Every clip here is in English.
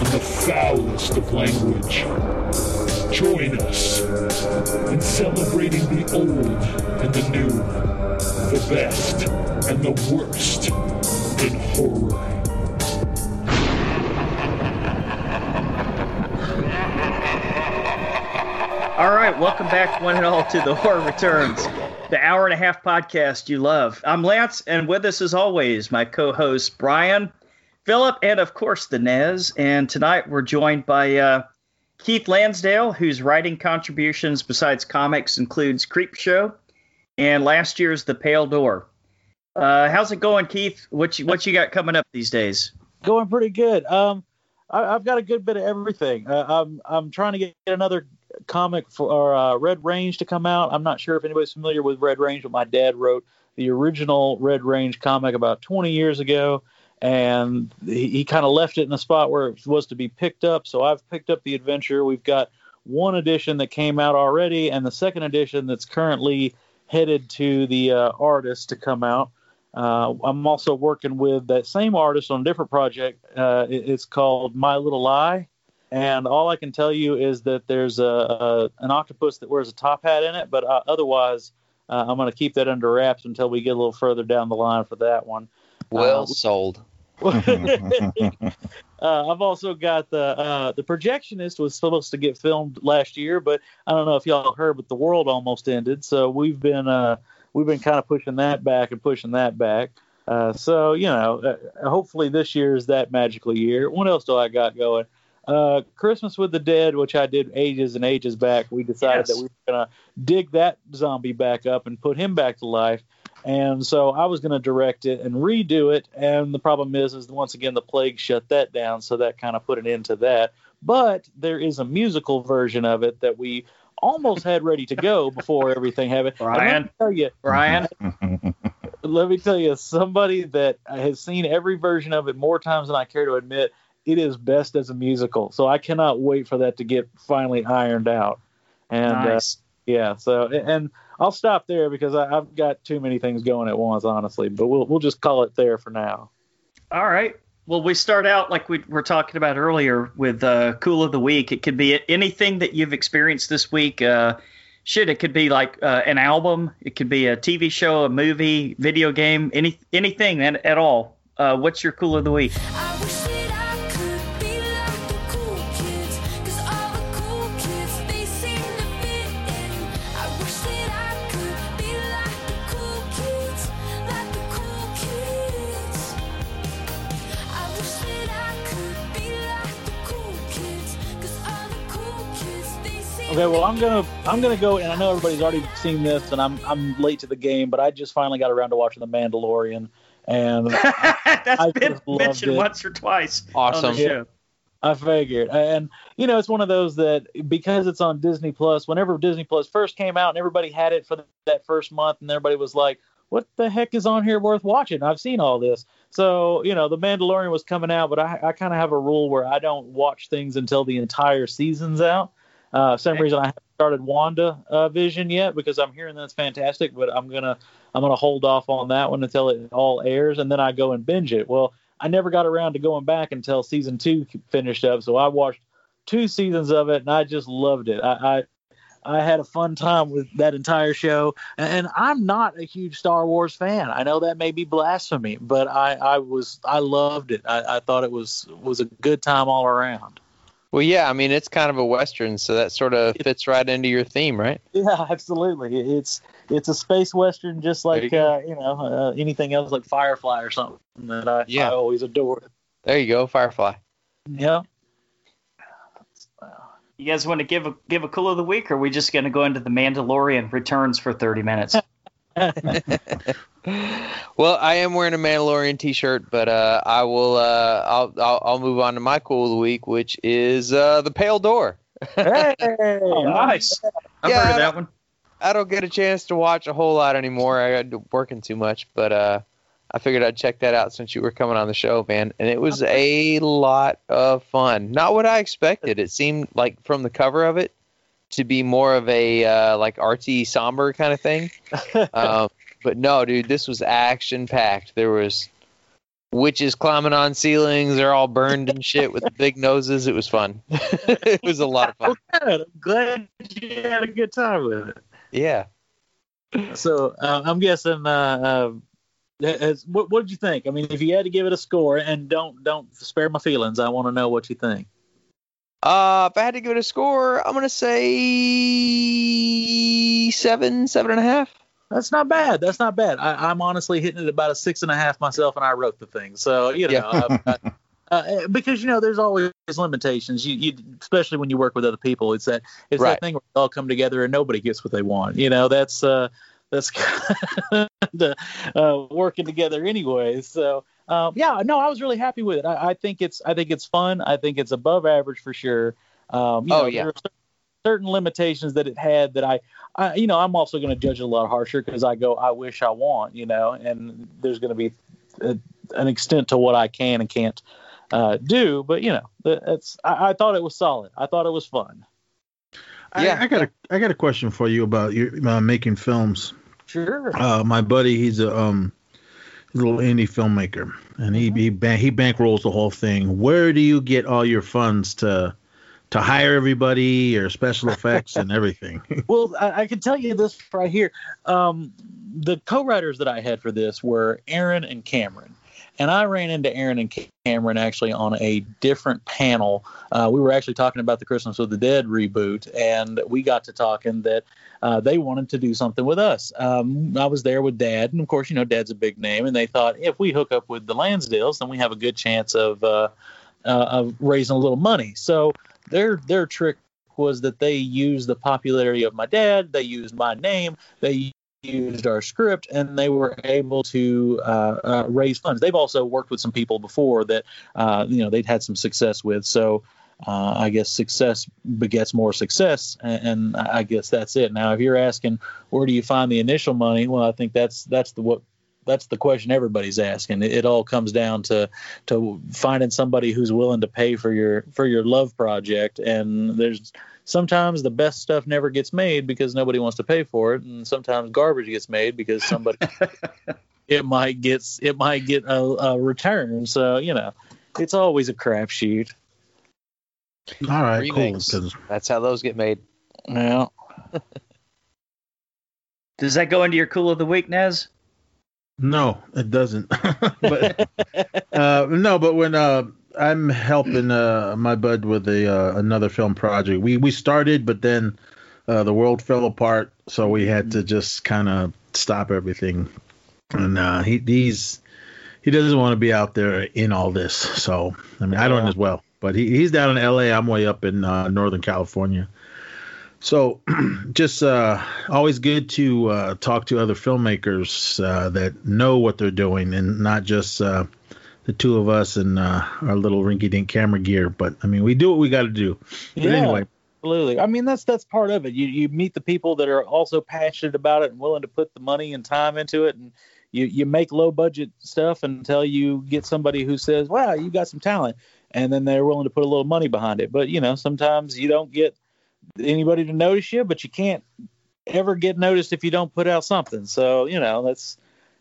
and the foulest of language. Join us in celebrating the old and the new, the best and the worst in horror. All right, welcome back, one and all, to the Horror Returns, the hour and a half podcast you love. I'm Lance, and with us, as always, my co-host Brian, Philip, and of course, the Nez. And tonight we're joined by uh, Keith Lansdale, whose writing contributions besides comics includes Creepshow and last year's The Pale Door. Uh, how's it going, Keith? What you, what you got coming up these days? Going pretty good. Um, I, have got a good bit of everything. Uh, I'm I'm trying to get another comic for uh, Red Range to come out. I'm not sure if anybody's familiar with Red Range, but my dad wrote the original Red Range comic about 20 years ago, and he, he kind of left it in a spot where it was to be picked up. So I've picked up the adventure. We've got one edition that came out already, and the second edition that's currently headed to the uh, artist to come out. Uh, I'm also working with that same artist on a different project. Uh, it, it's called My Little Lie, and all I can tell you is that there's a, a an octopus that wears a top hat in it, but uh, otherwise, uh, I'm going to keep that under wraps until we get a little further down the line for that one. Well uh, sold. Uh, I've also got the uh, the projectionist was supposed to get filmed last year, but I don't know if y'all heard, but the world almost ended, so we've been uh, we've been kind of pushing that back and pushing that back. Uh, so you know, hopefully this year is that magical year. What else do I got going? Uh, Christmas with the Dead, which I did ages and ages back, we decided yes. that we were going to dig that zombie back up and put him back to life. And so I was going to direct it and redo it. And the problem is, is once again the plague shut that down, so that kind of put an end to that. But there is a musical version of it that we almost had ready to go before everything happened. Brian, tell you, Brian. let me tell you, somebody that has seen every version of it more times than I care to admit it is best as a musical. So I cannot wait for that to get finally ironed out. And uh, nice. uh, yeah, so and I'll stop there because I, have got too many things going at once, honestly. But we'll we'll just call it there for now. All right. Well, we start out like we were talking about earlier with uh, Cool of the Week. It could be anything that you've experienced this week. Uh, shit, it could be like uh, an album. It could be a TV show, a movie, video game, any anything at, at all. Uh, what's your Cool of the Week? Okay, well, I'm gonna I'm gonna go, and I know everybody's already seen this, and I'm I'm late to the game, but I just finally got around to watching The Mandalorian, and that's I been mentioned once or twice. Awesome. Yeah, I figured, and you know, it's one of those that because it's on Disney Plus. Whenever Disney Plus first came out, and everybody had it for that first month, and everybody was like, "What the heck is on here worth watching?" I've seen all this, so you know, The Mandalorian was coming out, but I I kind of have a rule where I don't watch things until the entire season's out. Uh, same reason I haven't started Wanda uh, Vision yet because I'm hearing that's fantastic, but I'm gonna I'm gonna hold off on that one until it all airs, and then I go and binge it. Well, I never got around to going back until season two finished up, so I watched two seasons of it, and I just loved it. I, I I had a fun time with that entire show. And I'm not a huge Star Wars fan. I know that may be blasphemy, but I, I was I loved it. I, I thought it was was a good time all around. Well, yeah, I mean it's kind of a western, so that sort of fits right into your theme, right? Yeah, absolutely. It's it's a space western, just like you, uh, you know uh, anything else like Firefly or something that I, yeah. I always adore. There you go, Firefly. Yeah. You guys want to give a give a cool of the week, or are we just going to go into the Mandalorian returns for thirty minutes? well, I am wearing a Mandalorian T-shirt, but uh, I will. Uh, I'll, I'll, I'll move on to my cool of the week, which is uh, the Pale Door. Hey, Oh, nice. I've Yeah, heard of that one. I don't get a chance to watch a whole lot anymore. I got working too much, but uh, I figured I'd check that out since you were coming on the show, man. And it was a lot of fun. Not what I expected. It seemed like from the cover of it to be more of a uh, like artsy, somber kind of thing. um, but no, dude, this was action packed. There was witches climbing on ceilings. They're all burned and shit with big noses. It was fun. it was a lot of fun. Good. I'm glad you had a good time with it. Yeah. So uh, I'm guessing. Uh, uh, as, what what did you think? I mean, if you had to give it a score, and don't don't spare my feelings, I want to know what you think. Uh, if I had to give it a score, I'm gonna say seven, seven and a half. That's not bad. That's not bad. I, I'm honestly hitting it about a six and a half myself, and I wrote the thing. So you know, Yeah. uh, uh, because you know, there's always limitations. You, you, especially when you work with other people, it's that it's Right. that thing where they all come together and nobody gets what they want. You know, that's uh, that's the uh, working together anyway. So um, yeah, no, I was really happy with it. I, I think it's I think it's fun. I think it's above average for sure. Um, you Oh, know, yeah. there are cer- certain limitations that it had that I, I you know, I'm also going to judge it a lot harsher because I go, I wish I want, you know, and there's going to be a, an extent to what I can and can't uh, do. But you know, that's I, I thought it was solid. I thought it was fun. Yeah. I, I got a I got a question for you about your uh, making films. Sure. Uh, my buddy, he's a um, he's a little indie filmmaker, and he he ban- he bankrolls the whole thing. Where do you get all your funds to to hire everybody, or special effects and everything? Well, I, I can tell you this right here. Um, the co-writers that I had for this were Aaron and Cameron, and I ran into Aaron and Cameron actually on a different panel. Uh, we were actually talking about the Christmas with the Dead reboot, and we got to talking that uh, they wanted to do something with us. Um, I was there with Dad, and of course, you know, Dad's a big name, and they thought if we hook up with the Lansdales, then we have a good chance of uh, uh, of raising a little money. So their their trick was that they used the popularity of my dad, they used my name, they used our script, and they were able to uh, uh, raise funds. They've also worked with some people before that uh, you know they'd had some success with. So uh, I guess success begets more success, and, and I guess that's it. Now, if you're asking where do you find the initial money, well, I think that's that's the what that's the question everybody's asking. It, it all comes down to to finding somebody who's willing to pay for your for your love project, and there's sometimes the best stuff never gets made because nobody wants to pay for it, and sometimes garbage gets made because somebody it might get it might get a, a return. So you know, it's always a crapshoot. all right, cool. That's how those get made. Yeah. Does that go into your cool of the week, Nez? No, it doesn't. but uh, no, but when uh, I'm helping uh, my bud with a uh, another film project, we we started, but then uh, the world fell apart, so we had to just kind of stop everything. And uh, he he's he doesn't want to be out there in all this. So I mean, I don't as well. But he, he's down in L.A. I'm way up in uh, Northern California. So, just uh, always good to uh, talk to other filmmakers uh, that know what they're doing, and not just uh, the two of us and uh, our little rinky-dink camera gear. But I mean, we do what we got to do. But Yeah. anyway, Absolutely. I mean, that's that's part of it. You you meet the people that are also passionate about it and willing to put the money and time into it, and you you make low budget stuff until you get somebody who says, "Wow, you got some talent," and then they're willing to put a little money behind it. But you know, sometimes you don't get anybody to notice you, but you can't ever get noticed if you don't put out something. So you know, that's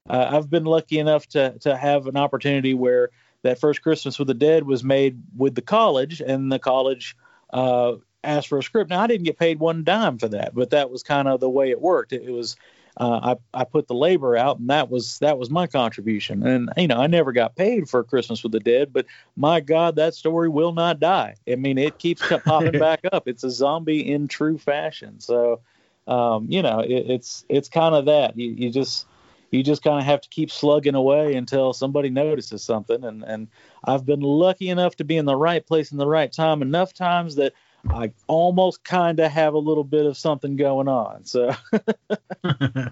uh, I've been lucky enough to to have an opportunity where that first Christmas with the Dead was made with the college, and the college uh, asked for a script. Now I didn't get paid one dime for that, but that was kind of the way it worked. It, it was uh, I I put the labor out, and that was that was my contribution. And you know I never got paid for Christmas with the Dead, but my God, that story will not die. I mean, it keeps popping back up. It's a zombie in true fashion. So um, you know it, it's it's kind of that you you just you just kind of have to keep slugging away until somebody notices something and and I've been lucky enough to be in the right place in the right time enough times that I almost kind of have a little bit of something going on. So well,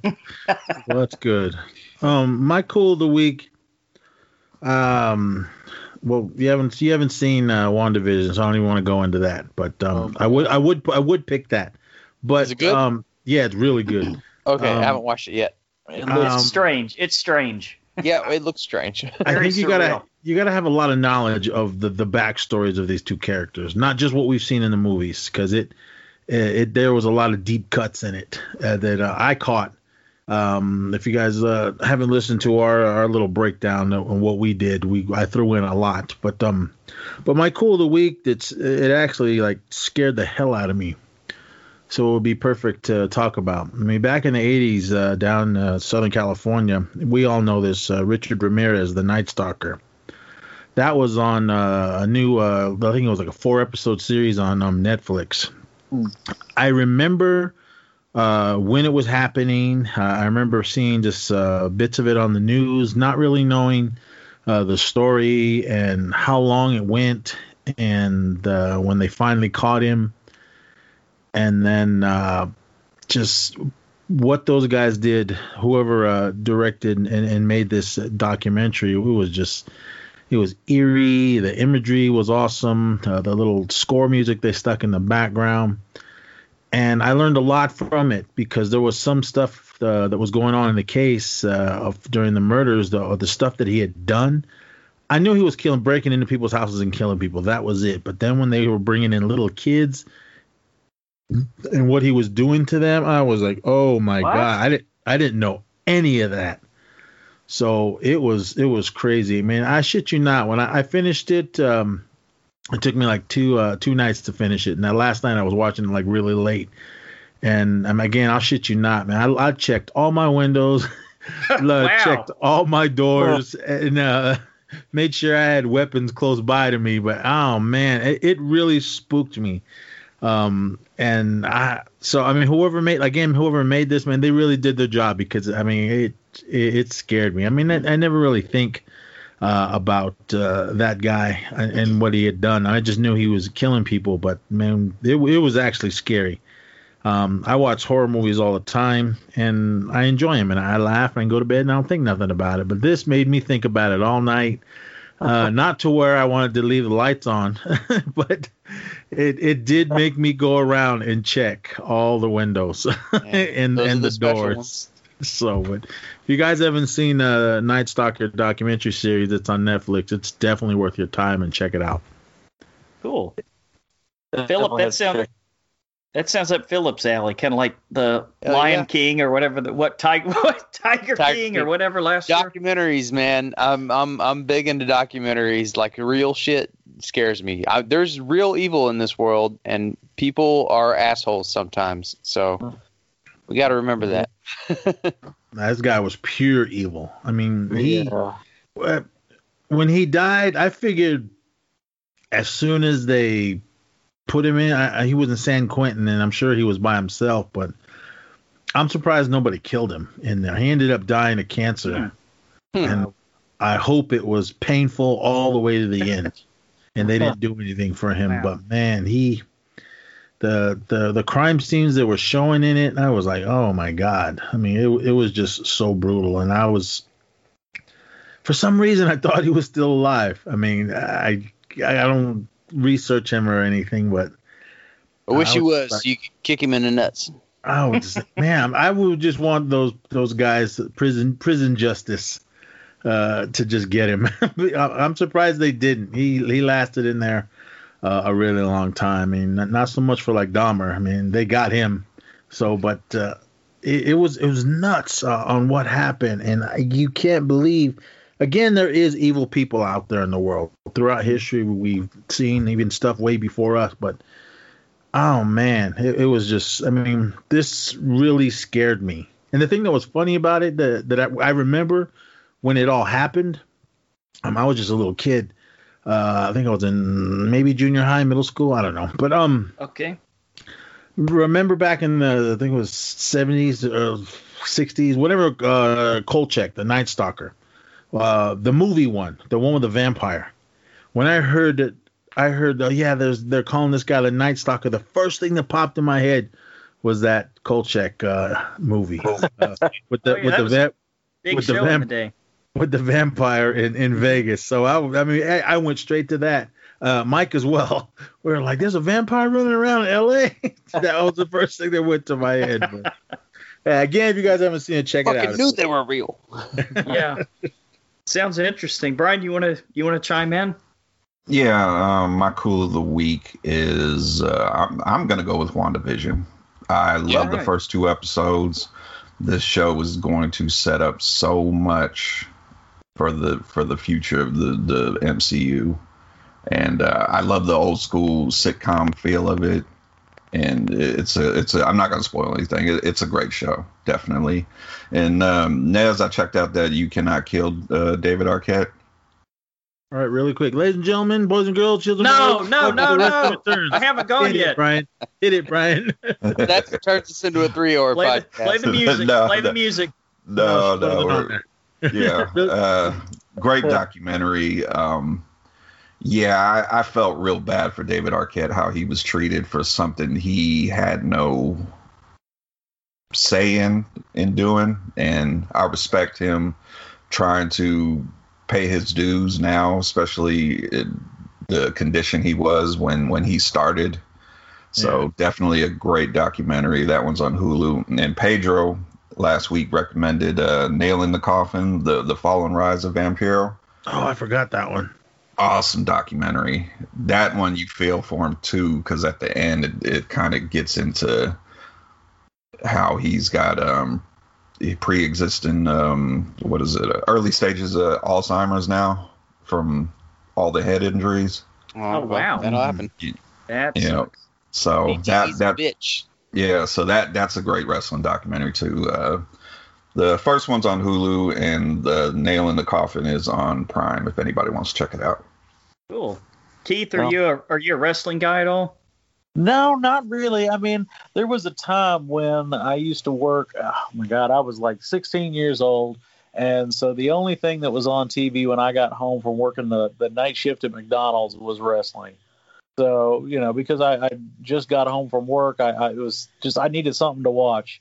that's good. Um, my cool of the week. Um, well, you haven't you haven't seen uh, WandaVision, so I don't even want to go into that. But um, I would I would I would pick that. But Is it good? um, yeah, it's really good. Okay, Um, I haven't watched it yet. It's Um, strange. It's strange. Yeah, it looks strange. I think you gotta you gotta have a lot of knowledge of the the backstories of these two characters, not just what we've seen in the movies, because it, it it there was a lot of deep cuts in it uh, that uh, I caught. Um, if you guys uh, haven't listened to our our little breakdown on what we did, we I threw in a lot, but um, but my cool of the week it's it actually like scared the hell out of me. So it would be perfect to talk about. I mean, back in the 80s, uh, down uh, Southern California, we all know this uh, Richard Ramirez, the Night Stalker. That was on uh, a new, uh, I think it was like a four episode series on um, Netflix. I remember uh, when it was happening. Uh, I remember seeing just uh, bits of it on the news, not really knowing uh, the story and how long it went. And uh, when they finally caught him, and then uh, just what those guys did, whoever uh, directed and, and made this documentary, it was just it was eerie. The imagery was awesome. Uh, the little score music they stuck in the background, and I learned a lot from it because there was some stuff uh, that was going on in the case uh, of during the murders, the, the stuff that he had done. I knew he was killing, breaking into people's houses and killing people. That was it. But then when they were bringing in little kids and what he was doing to them, I was like, oh my What? god, I didn't, I didn't know any of that. So it was, it was crazy, man. I shit you not. When I, I finished it, um, it took me like two, uh, two nights to finish it. And that last night I was watching it like really late. And um, again, I'll shit you not, man. I, I checked all my windows, Wow. checked all my doors, and uh, made sure I had weapons close by to me. But oh man, it, it really spooked me. Um, and I, so I mean, whoever made again, whoever made this, man, they really did their job because I mean, it it, it scared me. I mean, I, I never really think uh, about uh, that guy and, and what he had done. I just knew he was killing people, but man, it, it was actually scary. Um, I watch horror movies all the time, and I enjoy them, and I laugh and go to bed, and I don't think nothing about it. But this made me think about it all night. Uh, not to where I wanted to leave the lights on, but it it did make me go around and check all the windows and those and the the, doors. ones. So, but if you guys haven't seen uh, Night Stalker documentary series, it's on Netflix. It's definitely worth your time and check it out. Cool. Philip, that sounds check. That sounds like Philip's alley, kind of like the Oh, Lion yeah. King or whatever. The, what Tiger what Tiger, Tiger King or whatever last year. Documentaries, man. I'm I'm I'm big into documentaries. Like real shit scares me. I, there's real evil in this world, and people are assholes sometimes. So we got to remember that. This guy was pure evil. I mean, he Yeah. uh, when he died, I figured as soon as they put him in, I, I- he was in San Quentin, and I'm sure he was by himself. But I'm surprised nobody killed him in there. He ended up dying of cancer, Hmm. and I hope it was painful all the way to the end, and they didn't do anything for him. Wow. But man, he. The, the the crime scenes that were showing in it, I was like, oh my god! I mean, it it was just so brutal, and I was for some reason I thought he was still alive. I mean, I I don't research him or anything, but I wish I you was like- you could kick him in the nuts. I just, man, I would just want those those guys prison prison justice uh, to just get him. I'm surprised they didn't. He he lasted in there uh, a really long time. I mean, not, not so much for like Dahmer. I mean, they got him. So, but uh, it, it was it was nuts uh, on what happened, and I, you can't believe. Again, there is evil people out there in the world. Throughout history, we've seen even stuff way before us, but oh man, it, it was just. I mean, this really scared me. And the thing that was funny about it, that that I, I remember when it all happened, um, I was just a little kid. Uh, I think I was in maybe junior high, middle school. I don't know, but um, Okay. remember back in the I think it was 70s or 60s, whatever. Uh, Kolchak, the Night Stalker, uh, the movie one, the one with the vampire. When I heard it, I heard, oh yeah, there's they're calling this guy the Night Stalker. The first thing that popped in my head was that Kolchak uh, movie uh, with the Oh, yeah, with the was- va- Big With the show in the vamp- day. with the vampire in, in Vegas. So I, I mean, I, I went straight to that. Uh, Mike as well. We are like, there's a vampire running around in L.A. that was the first thing that went to my head. But, uh, again, if you guys haven't seen it, check it out. I knew they were real. yeah. Sounds interesting. Brian, you want to you want to chime in? Yeah, um, my cool of the week is uh, I'm, I'm going to go with WandaVision. I love Yeah. the Right. first two episodes. This show is going to set up so much for the for the future of the the MCU, and uh, I love the old school sitcom feel of it. And it's a it's a I'm not going to spoil anything. It, it's a great show, definitely. And um, Nez, I checked out that you cannot kill uh, David Arquette. All right, really quick, ladies and gentlemen, boys and girls, children. No, adults, no, no, to the rest of no. I haven't gone Hit yet. it, Brian. Hit it, Brian. That turns us into a three-hour Play the, podcast. play the music. No, play the music. No, put it no, on we're- there. yeah, uh, great documentary. Um, yeah, I, I felt real bad for David Arquette how he was treated for something he had no say in in doing, and I respect him trying to pay his dues now, especially the condition he was when when he started. So Yeah. definitely a great documentary. That one's on Hulu. And Pedro last week recommended uh, Nail in the Coffin, the the Fall and Rise of Vampiro. Oh, I forgot that one. Awesome documentary. That one you feel for him too, because at the end it, it kind of gets into how he's got um pre-existing um what is it uh, early stages of Alzheimer's now from all the head injuries. Oh, wow. That'll happen. That's You know, so ATV's that that bitch. Yeah, so that that's a great wrestling documentary too. Uh, the first one's on Hulu, and the Nail in the Coffin is on Prime. If anybody wants to check it out. Cool. Keith, are Well- you a, are you a wrestling guy at all? No, not really. I mean, there was a time when I used to work. Oh my God, I was like 16 years old, and so the only thing that was on TV when I got home from working the the night shift at McDonald's was wrestling. So you know, because I, I just got home from work, I, I was just I needed something to watch,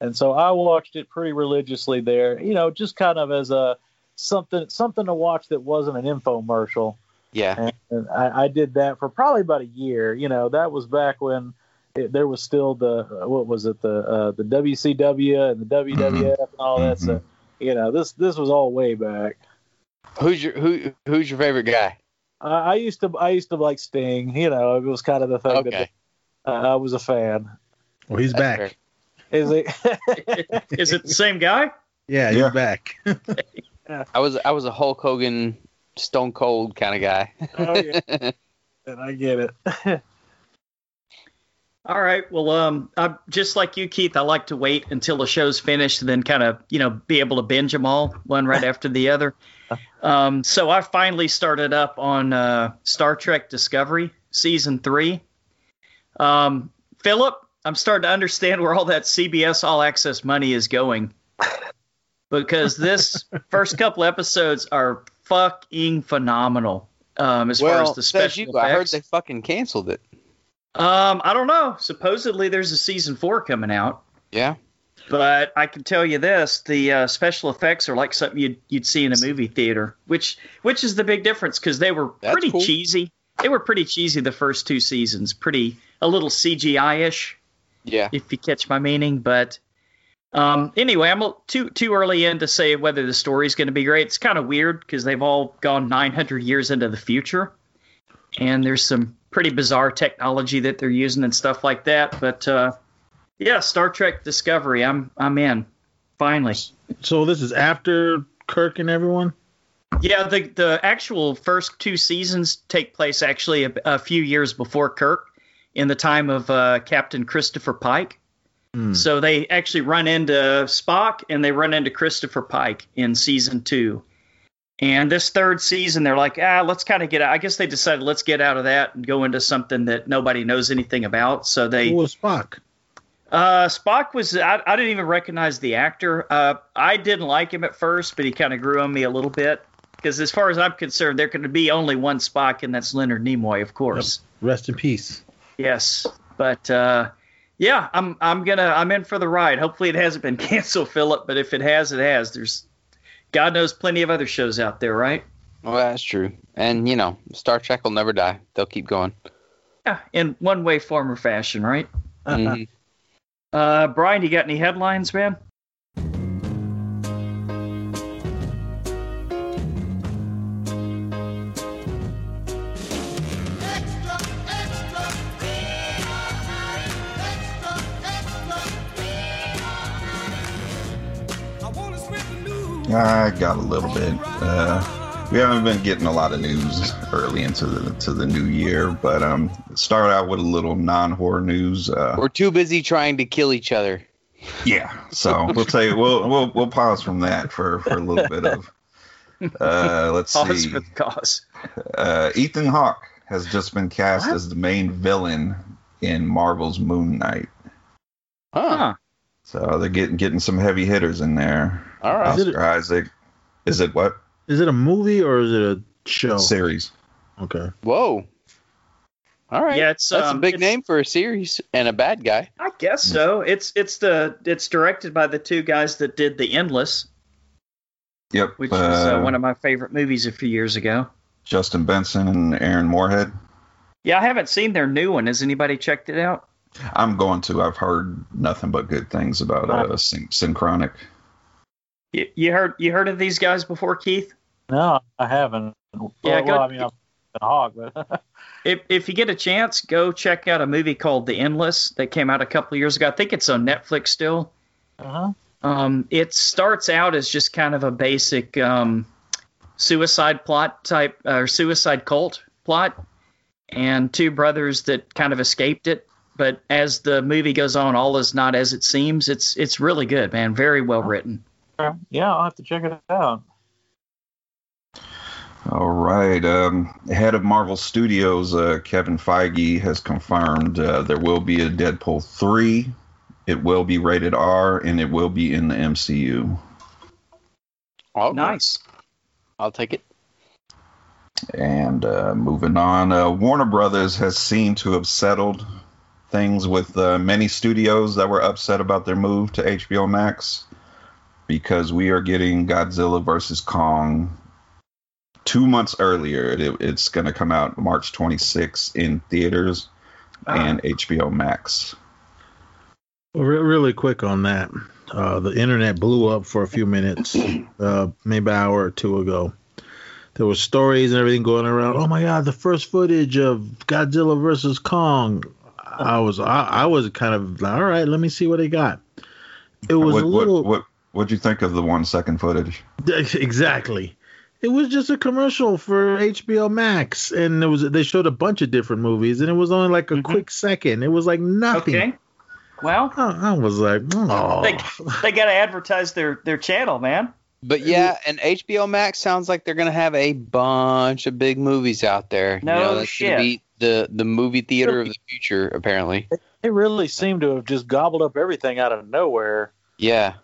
and so I watched it pretty religiously there. You know, just kind of as a something something to watch that wasn't an infomercial. Yeah. And I, I did that for probably about a year. You know, that was back when it, there was still the what was it the uh, the WCW and the WWF and all that Mhm. stuff. You know, this this was all way back. Who's your who Who's your favorite guy? I, I used to I used to like Sting. You know, it was kind of the thing Okay. that uh, I was a fan. Well, he's That's back. fair. Is it? Is it the same guy? Yeah, he's Yeah. back. I was I was a Hulk Hogan, Stone Cold kind of guy. oh yeah, and I get it. All right. Well, um, I, just like you, Keith, I like to wait until the show's finished and then kind of, you know, be able to binge them all one right after the other. Um, so I finally started up on uh, Star Trek Discovery season three. Um, Philip, I'm starting to understand where all that CBS All Access money is going because this first couple episodes are fucking phenomenal. Um, as far as the special you, I heard they fucking canceled it. Um, I don't know. Supposedly there's a season four coming out, Yeah. but I can tell you this: the uh, special effects are like something you'd you'd see in a movie theater, which which is the big difference because they were That's pretty cool. cheesy. They were pretty cheesy the first two seasons, pretty a little CGI ish, Yeah. if you catch my meaning. But um, anyway, I'm too too early in to say whether the story's going to be great. It's kind of weird because they've all gone 900 years into the future, and there's some pretty bizarre technology that they're using and stuff like that. But uh, yeah, Star Trek Discovery, I'm I'm in finally. so this is after Kirk and everyone. Yeah, the the actual first two seasons take place actually a, a few years before Kirk, in the time of uh, Captain Christopher Pike. Hmm. So they actually run into Spock and they run into Christopher Pike in season two. And this third season, they're like, ah, let's kind of get out. I guess they decided let's get out of that and go into something that nobody knows anything about. So they Who was Spock? uh, Spock was I, I didn't even recognize the actor. Uh, I didn't like him at first, but he kind of grew on me a little bit. Because as far as I'm concerned, there can be only one Spock, and that's Leonard Nimoy, of course. Rest in peace. Yes, but uh, yeah, I'm I'm gonna I'm in for the ride. Hopefully, it hasn't been canceled, Philip. But if it has, it has. There's God knows plenty of other shows out there, right? Well, that's true. And you know, Star Trek will never die. They'll keep going. Yeah, in one way, form, or fashion, right? Mhm. Uh, Brian, you got any headlines, man? I got a little bit. Uh, we haven't been getting a lot of news early into the to the new year, but um, start out with a little non-horror news. Uh, We're too busy trying to kill each other. yeah, so we'll tell you we'll we'll we'll pause from that for for a little bit of. Uh, let's Pause see. for the cause. Uh, Ethan Hawke has just been cast as the main villain in Marvel's Moon Knight. Huh. Huh. So they're getting getting some heavy hitters in there. All right. Is it- Oscar Isaac. Is it what Is it a movie or is it a show? series? Okay. Whoa. All right. Yeah, it's That's um, a big name for a series and a bad guy. I guess so. It's it's the it's directed by the two guys that did The Endless, Yep. which was uh, uh, one of my favorite movies a few years ago. Justin Benson and Aaron Moorhead. Yeah, I haven't seen their new one. Has anybody checked it out? I'm going to. I've heard nothing but good things about uh, Syn- Synchronic. You, you heard you heard of these guys before, Keith? No, I haven't. Well, Yeah, go- well, I mean, I'm a hog, but If if you get a chance, go check out a movie called The Endless that came out a couple of years ago. I think it's on Netflix still. uh-huh. Um, it starts out as just kind of a basic um, suicide plot type or suicide cult plot, and two brothers that kind of escaped it. But as the movie goes on, all is not as it seems. It's it's really good, man. Very well written. yeah, I'll have to check it out. All right. Um, head of Marvel Studios, uh, Kevin Feige, has confirmed uh, there will be a Deadpool 3. It will be rated R, and it will be in the MCU. Oh, Nice. I'll take it. And uh, moving on, uh, Warner Brothers has seemed to have settled things with uh, many studios that were upset about their move to HBO Max because we are getting Godzilla versus Kong two months earlier. It, it's going to come out March 26th in theaters and HBO Max. Well, re- really quick on that. Uh, the internet blew up for a few minutes, uh, maybe an hour or two ago. There were stories and everything going around. Oh my God, the first footage of Godzilla versus Kong. I was I, I was kind of all right. Let me see what they got. It was what, a little what, what, what'd you think of the one second footage? exactly. It was just a commercial for HBO Max, and it was they showed a bunch of different movies, and it was only like a Mhm. quick second. It was like nothing. Okay. Well, I, I was like, oh. they they got to advertise their their channel, man. But yeah, and HBO Max sounds like they're gonna have a bunch of big movies out there. No you know, shit. gonna be the the movie theater of the future, apparently. They really seem to have just gobbled up everything out of nowhere. Yeah.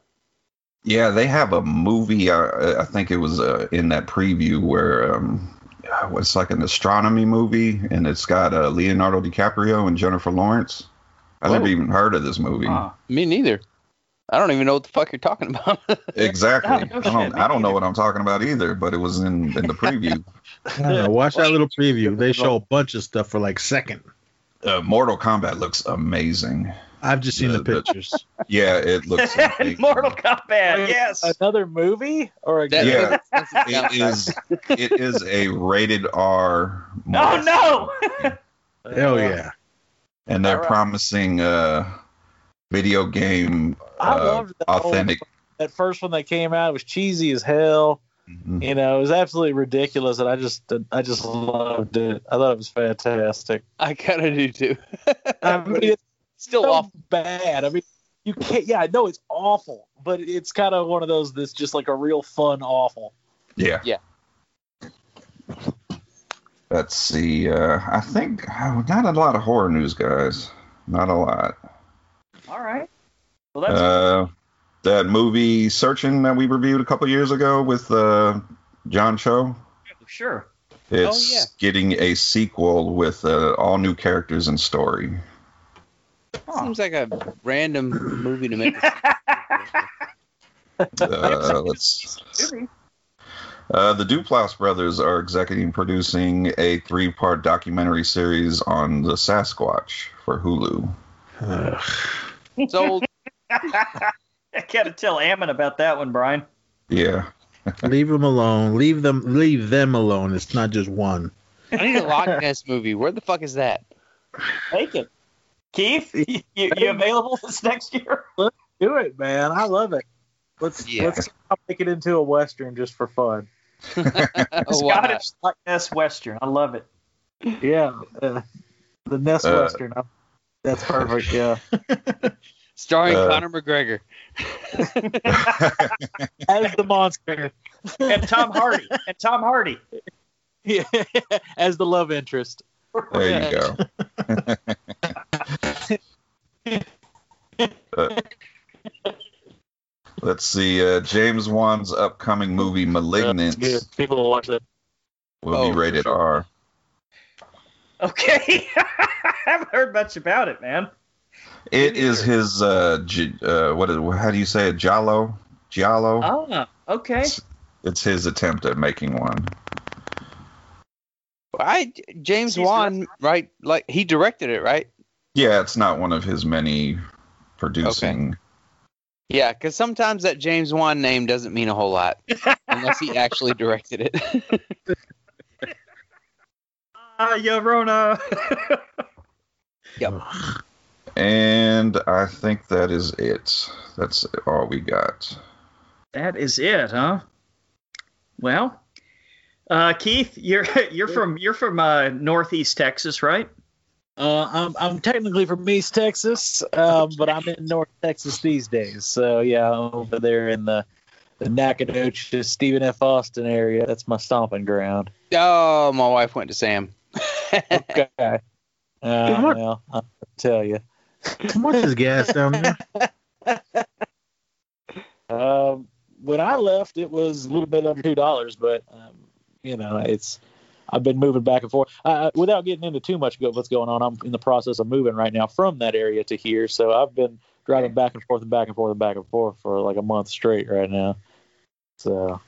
Yeah, they have a movie. Uh, I think it was uh, in that preview where um, it's like an astronomy movie, and it's got uh, Leonardo DiCaprio and Jennifer Lawrence. I never Oh. even heard of this movie. Huh. Me neither. I don't even know what the fuck you're talking about. Exactly. I don't. shit, me I don't know what I'm talking about either, but it was in in the preview. I watch that little preview. They show a bunch of stuff for like second. uh, Mortal Kombat looks amazing. I've just seen the The- the- pictures. Yeah, it looks. amazing. Mortal Kombat. Yes. Another movie or a game? Yeah. that's the It downside. is. It is a rated R. Oh Mortal no. Hell yeah. and they're All right. promising uh video game I uh, loved that whole- authentic that first one that came out. It was cheesy as hell. Mhm. You know, it was absolutely ridiculous, and I just, I just loved it. I thought it was fantastic. I kind of do too. I mean, it's Still so off. bad. I mean, you can't. Yeah, I know it's awful, but it's kind of one of those that's just like a real fun awful. yeah Yeah. let's see uh i think uh, not a lot of horror news guys not a lot All right. Well, that's uh that movie searching that we reviewed a couple years ago with uh john cho sure. it's yeah. getting a sequel with uh, all new characters and story Huh. Seems like a random movie to make. uh, let's Uh, the Duplass brothers are executive producing a three-part documentary series on the Sasquatch for Hulu. Ugh. Sold. I gotta tell Ammon about that one, Brian. Yeah. leave them alone. Leave them. Leave them alone. It's not just one. I need a Loch Ness movie. Where the fuck is that? Take it. Keith, you, you available this next year? Do it, man. I love it. Let's Yeah. let's make it into a western just for fun. Scottish Loch Ness Western. I love it. Yeah, uh, the Ness Uh, western. I- That's perfect. Yeah, Starring Uh, Conor McGregor. as the monster. And Tom Hardy. And Tom Hardy. Yeah, as the love interest. There you go. Uh, let's see. Uh, James Wan's upcoming movie *Malignant* Yeah, people will watch that. will Oh, be rated sure. R. Okay. I haven't heard much about it, man. It is his. Uh, J- uh, what is? How do you say it? Giallo. Giallo. Ah, okay. It's his attempt at making one. I James He's Wan, right? Like he directed it, right? Yeah, it's not one of his many producing. Yeah, because sometimes that James Wan name doesn't mean a whole lot unless he actually directed it. Ah, Llorona. Yep. And I think that is it. That's all we got. that is it, huh? Well, uh, Keith, you're you're from you're from uh, Northeast Texas, right? Uh, I'm I'm technically from East Texas, um, but I'm in North Texas these days. So yeah, I'm over there in the the Nacogdoches, Stephen F. Austin area. That's my stomping ground. oh, my wife went to Sam. Okay. Uh, well, I'll tell you. How much is gas down there? Um, when I left, it was a little bit under two dollars, but um, you know, it's I've been moving back and forth. Uh, without getting into too much of what's going on, I'm in the process of moving right now from that area to here, so I've been driving back and forth and back and forth and back and forth for like a month straight right now. So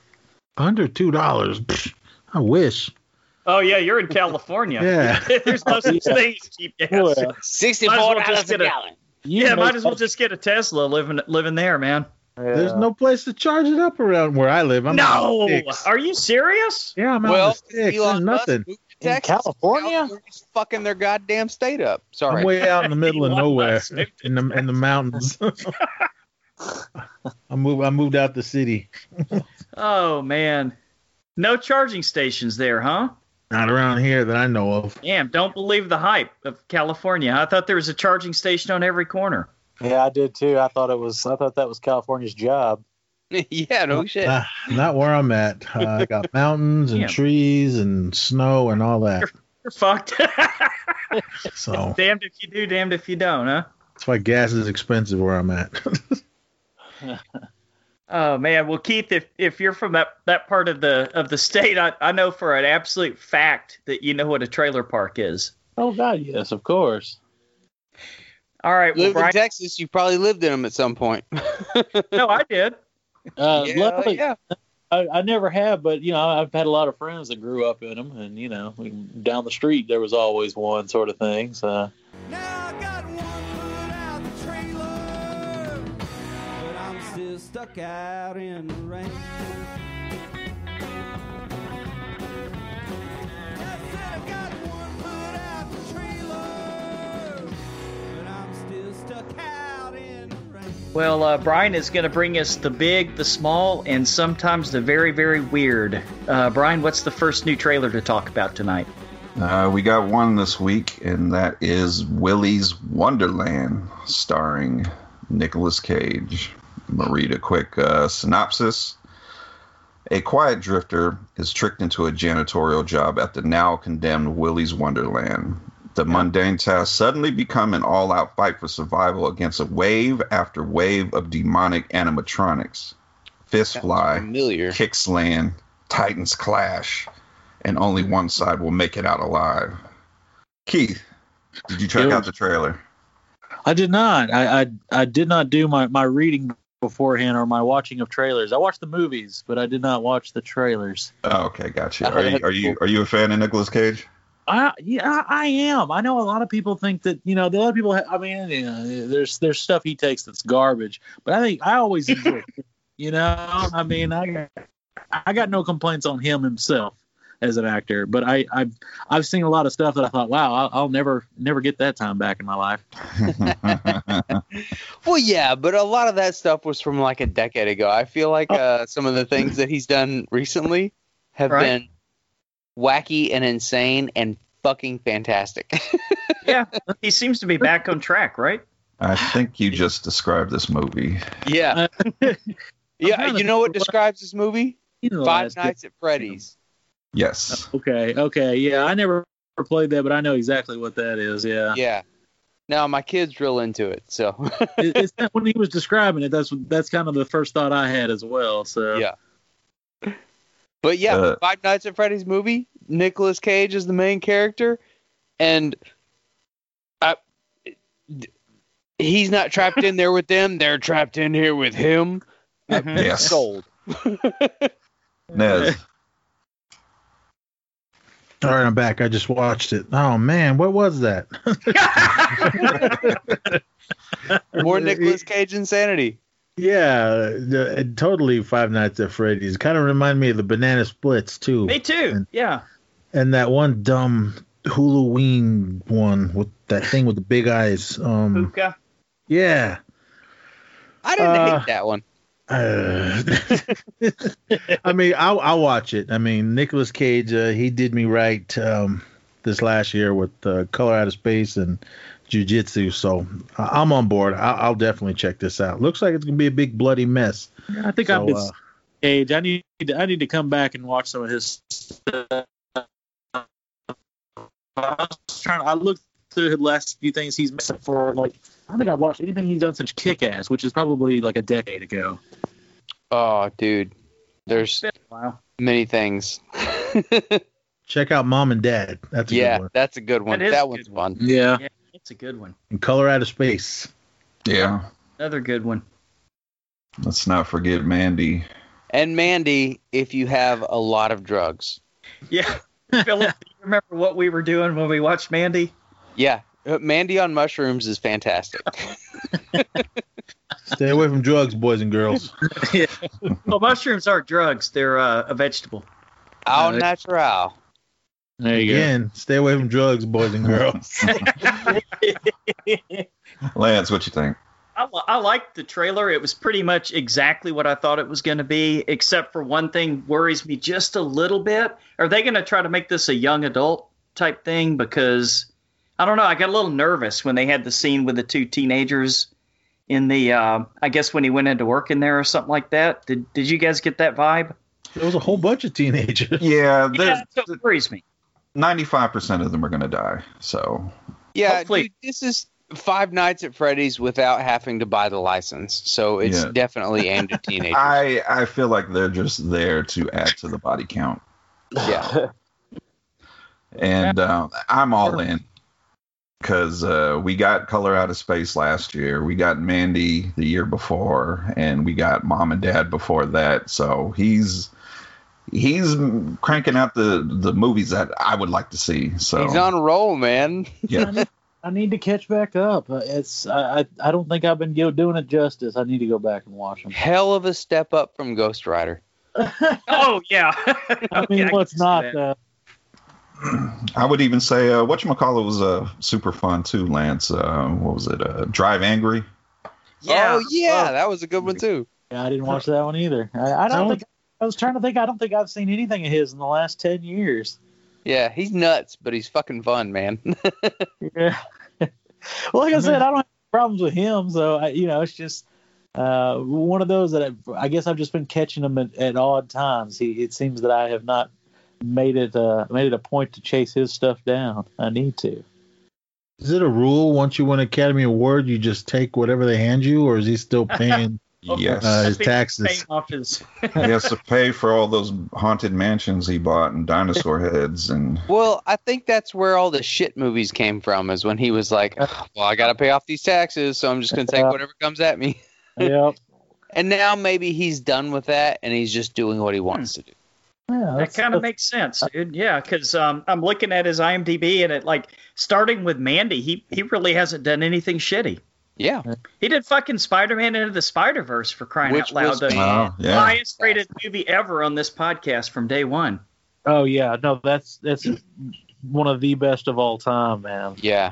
Under two dollars. I wish. Oh yeah, you're in California. Yeah. There's no such thing as cheap gas. well, Might Sixty-four as well dollars just a get a- gallon. you yeah, might as well just get a Tesla living living there, man. There's no place to charge it up around where I live. I'm no, in the sticks. are you serious? Yeah, I'm out Well, in the sticks. There's Elon Musk nothing. moved to In Texas. California? California's fucking their goddamn state up. Sorry. I'm way out in the middle of nowhere Musk moved to in the in the mountains. I moved I moved out the city. Oh man, no charging stations there, huh? Not around here that I know of. Damn, don't believe the hype of California. I thought there was a charging station on every corner. Yeah, I did too. I thought it was. I thought that was California's job. yeah, no shit. Ah, not where I'm at. Uh, I got mountains and Yeah. trees and snow and all that. You're fucked. So damned if you do, damned if you don't, huh? that's why gas is expensive where I'm at. Oh man, well Keith, if if you're from that that part of the of the state, I, I know for an absolute fact that you know what a trailer park is. Oh God, yes, of course. All right, well Live in Texas, you probably lived in them at some point. no, I did. Uh, yeah, luckily, yeah. I, I never have, but you know, I've had a lot of friends that grew up in them, and you know, down the street there was always one sort of thing. So Now stuck out in the rain. I said I got one foot out the trailer, but I'm still stuck out in the rain. Well, uh, Brian is going to bring us the big, the small, and sometimes the very, very weird. Uh, Brian, what's the first new trailer to talk about tonight? Uh, we got one this week, and that is Willy's Wonderland, starring Nicolas Cage. I'm gonna read a quick uh, synopsis. A quiet drifter is tricked into a janitorial job at the now condemned Willy's Wonderland. The mundane tasks suddenly become an all out fight for survival against a wave after wave of demonic animatronics. Fists fly, Familiar. kicks land, titans clash, and only one side will make it out alive. Keith, did you check It out the trailer? I did not. I, I I did not do my my reading beforehand or my watching of trailers. I watched the movies, but I did not watch the trailers. Oh, okay, gotcha. Are you are you are you a fan of Nicolas Cage? I yeah, I am. I know a lot of people think that you know the other people. Ha- I mean, you know, there's there's stuff he takes that's garbage, but I think I always enjoy. You know, I mean, I got I got no complaints on him himself as an actor, but I I've I've seen a lot of stuff that I thought, wow, I'll, I'll never never get that time back in my life. Well, yeah, but a lot of that stuff was from like a decade ago. I feel like uh, some of the things that he's done recently have Right. been wacky and insane and fucking fantastic. Yeah, he seems to be back on track, right? I think you just described this movie. yeah. Yeah, you know what describes this movie? Five Nights at Freddy's. Yes. Okay, okay, yeah, I never played that, but I know exactly what that is. Yeah, Yeah. Now my kid's real into it, so It- it's that when he was describing it, that's that's kind of the first thought I had as well. So Yeah. But yeah, Uh, Five Nights at Freddy's movie, Nicolas Cage is the main character, and I, d- he's not trapped in there with them; they're trapped in here with him. Mhm. Yes. Sold. Nez. All right, I'm back. I just watched it. Oh man, what was that? More Nicolas Cage insanity. Yeah, the, totally Five Nights at Freddy's. Kind of remind me of the Banana Splits too, Me too. Yeah. and that one dumb Halloween one with that thing with the big eyes. Um, Pooka. yeah. I didn't Uh, hate that one. Uh, I mean, I'll, I'll watch it. I mean, Nicolas Cage, uh, he did me right um, this last year with uh, Color Out of Space and Jiu Jitsu. So I- I'm on board. I'll, I'll definitely check this out. Looks like it's gonna be a big bloody mess. I think So, I'm his uh, age. I need to, I need to come back and watch some of his. stuff. I was trying. I looked through the last few things he's made for like. I don't think I've watched anything he's done since Kick Ass, which is probably like a decade ago. Oh, dude, there's many things. check out Mom and Dad. That's a yeah, good one. that's a good one. That is That a one's good one. fun. Yeah. Yeah, it's a good one. And Color Out of Space. Yeah. Another good one. Let's not forget Mandy. And Mandy, if you have a lot of drugs. Yeah. Philip, do you remember what we were doing when we watched Mandy? Yeah, uh, Mandy on mushrooms is fantastic. Stay away from drugs, boys and girls. yeah. Well, mushrooms aren't drugs; they're uh, a vegetable. Au Uh, natural. There you go. Again, stay away from drugs, boys and girls. Lance, what you think? I, li- I liked the trailer. It was pretty much exactly what I thought it was going to be, except for one thing worries me just a little bit. Are they going to try to make this a young adult type thing? Because I don't know. I got a little nervous when they had the scene with the two teenagers in the. Uh, I guess when he went into work in there or something like that. Did Did you guys get that vibe? there was a whole bunch of teenagers. Yeah, Yeah, there's that's what worries me. ninety-five percent of them are gonna die. So Yeah, dude, this is Five Nights at Freddy's without having to buy the license, so it's Yeah. definitely aimed at teenagers. I I feel like they're just there to add to the body count, yeah, and uh, I'm all in because uh, we got Color Out of Space last year, we got Mandy the year before, and we got Mom and Dad before that. So he's he's cranking out the the movies that I would like to see. So he's on a roll, man. yeah. I need to catch back up. Uh, It's I I, I don't think I've been go- doing it justice. I need to go back and watch them. Hell of a step up from Ghost Rider. Oh yeah. I mean, Okay, what's can see not? that. Uh, I would even say uh, what you call it was uh, super fun too, Lance. Uh, what was it? Uh, Drive Angry. Yeah. oh yeah, Oh, that was a good one too. yeah, I didn't watch that one either. I, I don't No. think. I was trying to think. I don't think I've seen anything of his in the last ten years. Yeah, he's nuts, but he's fucking fun, man. Yeah. well, like I said, I don't have problems with him. So I, you know, it's just uh, one of those that I, I guess I've just been catching him at, at odd times. He, it seems that I have not made it uh, made it a point to chase his stuff down. I need to. Is it a rule once you win Academy Award, you just take whatever they hand you, or is he still paying Yes. uh, his taxes? off his. he has to pay for all those haunted mansions he bought and dinosaur heads and well, I think that's where all the shit movies came from. Is when he was like, "Well, I gotta pay off these taxes, so I'm just gonna take whatever comes at me." Yep. and now maybe he's done with that and he's just doing what he wants to do. Yeah, That kind of makes sense, dude. Yeah, because um, I'm looking at his IMDb and it like starting with Mandy, he he really hasn't done anything shitty. Yeah, He did fucking Spider-Man into the Spider-Verse for crying Which out loud. the Wow, yeah. highest rated movie ever on this podcast from day one. Oh yeah, no, that's that's one of the best of all time, man. yeah,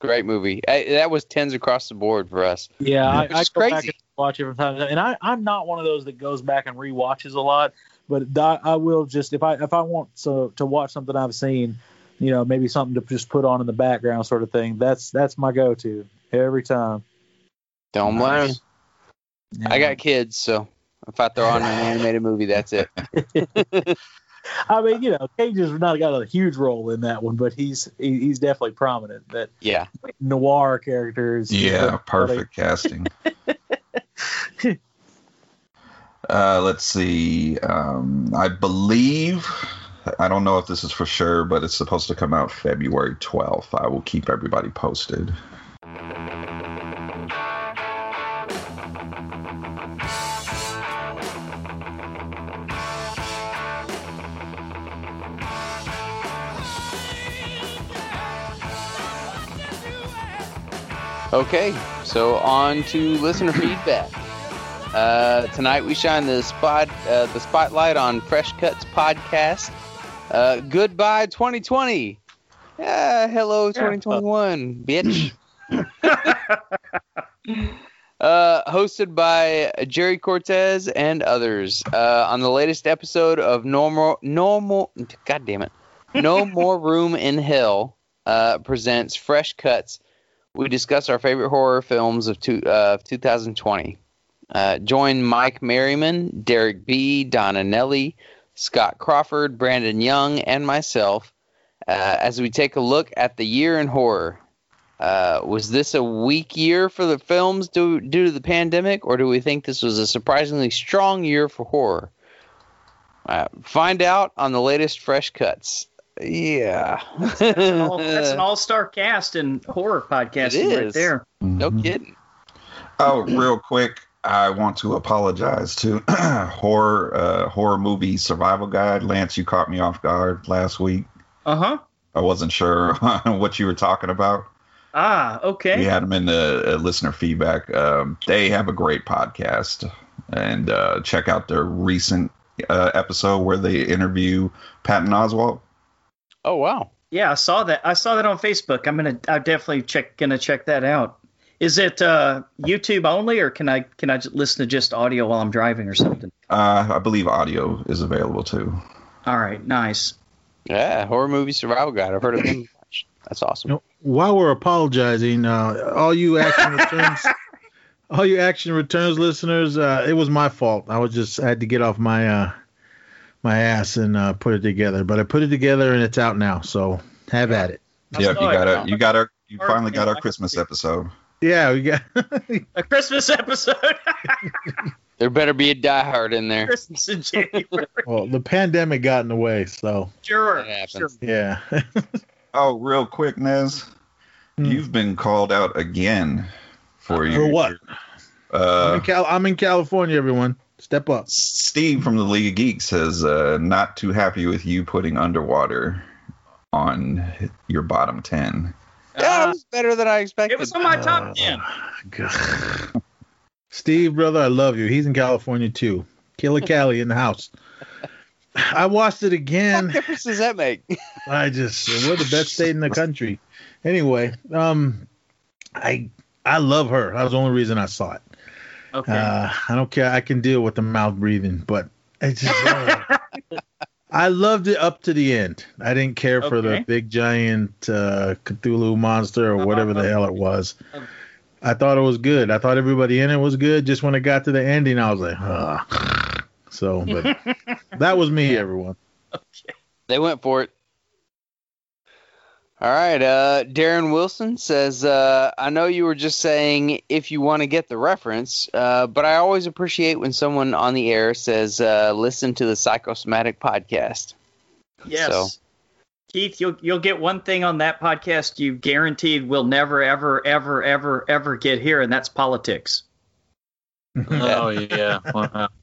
great movie. I, that was tens across the board for us. Yeah, I, Which I is go back and watch it from time to time, and I, I'm not one of those that goes back and rewatches a lot, but I, I will just if I if I want so to watch something I've seen, you know, maybe something to just put on in the background, sort of thing. That's that's my go-to every time. Don't blame me. Nice. I got kids, so if I throw on an animated movie, that's it. I mean, you know, Cage has not got a huge role in that one, but he's he, he's definitely prominent. That Yeah, noir characters. Yeah, perfect casting. uh, let's see. Um, I believe. I don't know if this is for sure, but it's supposed to come out February 12th. I will keep everybody posted. Okay, so on to listener feedback. Uh, tonight we shine the spot uh, the spotlight on Fresh Cuts podcast. Uh, goodbye 2020. Yeah, hello 2021, bitch. uh, hosted by Jerry Cortez and others. Uh, on the latest episode of Normal Normal God damn it. No More Room in Hell uh, presents Fresh Cuts we discuss our favorite horror films of, two, uh, of 2020. Uh, join Mike Merriman, Derek B., Donna Nelly, Scott Crawford, Brandon Young, and myself uh, as we take a look at the year in horror. Uh, was this a weak year for the films due, due to the pandemic, or do we think this was a surprisingly strong year for horror? Uh, find out on the latest Fresh Cuts. Yeah. That's an, all, that's an all-star cast in horror podcasting right there. no Mhm. kidding. Oh, real quick, I want to apologize to horror uh, horror movie survival guide. Lance, you caught me off guard last week. Uh huh. I wasn't sure what you were talking about. Ah, okay. We had them in the uh, listener feedback. Um, they have a great podcast, and uh, check out their recent uh, episode where they interview Patton Oswalt. Oh, wow. Yeah, I saw that. I saw that on Facebook. I'm gonna. I'm definitely check. Gonna check that out. Is it uh, YouTube only, or can I can I j- listen to just audio while I'm driving or something? Uh, I believe audio is available too. All right, nice. Yeah, horror movie survival guide. I've heard of them. That's awesome. You know, while we're apologizing, uh, all you action returns, all you action returns listeners, uh, it was my fault. I was just I had to get off my uh, my ass and uh, put it together. But I put it together and it's out now. So have at it. I Yep, saw you got it. you got our, you finally got our. Christmas episode. Yeah, we got. A Christmas episode. There better be a Die Hard in there. Christmas in January. well, the pandemic got in the way, so Sure. Sure. yeah. Oh, real quick, Nez, Hmm. you've been called out again for your For what? I'm, Uh, in Cal- I'm in California, everyone. Step up. Steve from the League of Geeks says uh, not too happy with you putting underwater on your bottom ten. Yeah, it was better than I expected. it was on my top Uh, ten. God. Steve, brother, I love you. He's in California too. Killer Cali in the house. I watched it again. what difference does that make? I just we're the best state in the country. Anyway, um, I I love her. That was the only reason I saw it. Okay. Uh, I don't care. I can deal with the mouth breathing, but I just uh, I loved it up to the end. I didn't care for the big giant uh, Cthulhu monster or whatever the hell it was. I thought it was good. I thought everybody in it was good. Just when it got to the ending, I was like, ah. So, but that was me, everyone. They went for it. All right. Uh, Daeron Wilson says, uh, I know you were just saying if you want to get the reference, uh, but I always appreciate when someone on the air says, uh, listen to the Psychosemantic podcast. yes. so- Keith, you'll you'll get one thing on that podcast you guaranteed will never ever ever ever ever get here, and that's politics. Oh yeah. Wow.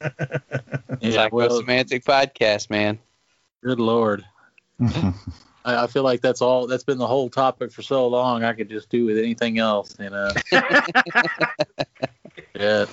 Yeah. Well, Psychosemantic podcast, man. good lord. I, I feel like that's all. That's been the whole topic for so long. I could just do with anything else, you know. yeah.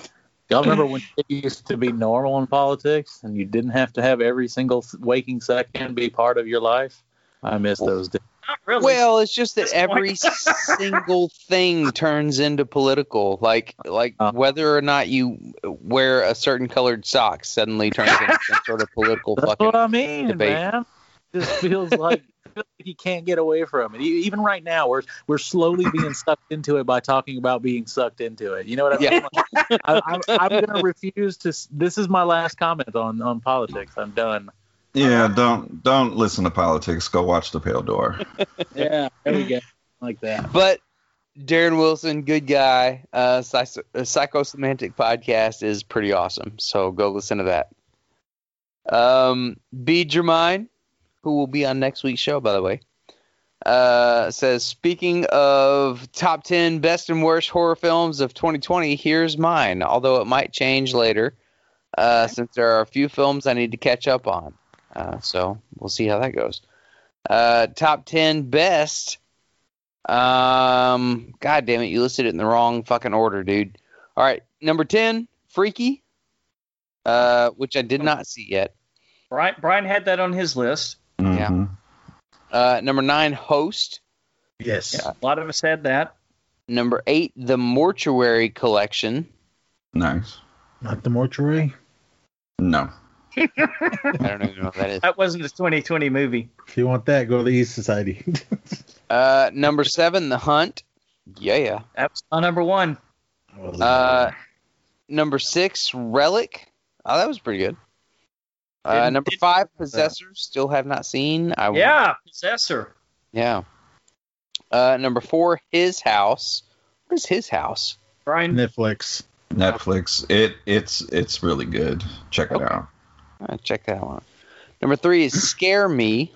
Y'all remember when it used to be normal in politics, and you didn't have to have every single waking second be part of your life? I miss those days. Really. Well, it's just that every single thing turns into political. Like like Uh. whether or not you wear a certain colored sock suddenly turns into some sort of political That's fucking. what I mean, debate. man. Just feels like feels like you can't get away from it. Even right now, we're we're slowly being sucked into it by talking about being sucked into it. You know what I mean? Yeah. I, I'm, I'm going to refuse to. This is my last comment on on politics. I'm done. yeah, don't don't listen to politics. Go watch The Pale Door. Yeah, there we go. Like that. But Daeron Wilson, good guy. Uh, Psych- uh, Psychosemantic podcast is pretty awesome. So go listen to that. Um, B. Jermyn, who will be on next week's show, by the way, uh, says, speaking of top 10 best and worst horror films of 2020, here's mine, although it might change later, uh, since there are a few films I need to catch up on. Uh, so we'll see how that goes. Uh, top 10 best. Um, God damn it, you listed it in the wrong fucking order, dude. All right, number 10, Freaky, uh, which I did not see yet. Brian, Brian had that on his list. Yeah. Mhm. Uh, number 9, Host. Yes. Yeah, a lot of us had that. Number 8, The Mortuary Collection. Nice. Not the mortuary. No. I don't even know what that is. That wasn't a 2020 movie. If you want that, go to the East Society. Uh, number 7, The Hunt. Yeah, yeah. That was my number one. Uh, number 6, Relic. Oh, that was pretty good. Uh, Didn't- number didn't- 5, Possessor. Still have not seen. I Yeah, Possessor. Yeah. Uh, number four, his house. What is his house? Brian, Netflix. Netflix. It it's it's really good. Check it Okay. out. Uh, check that one. out. Number three is scare me.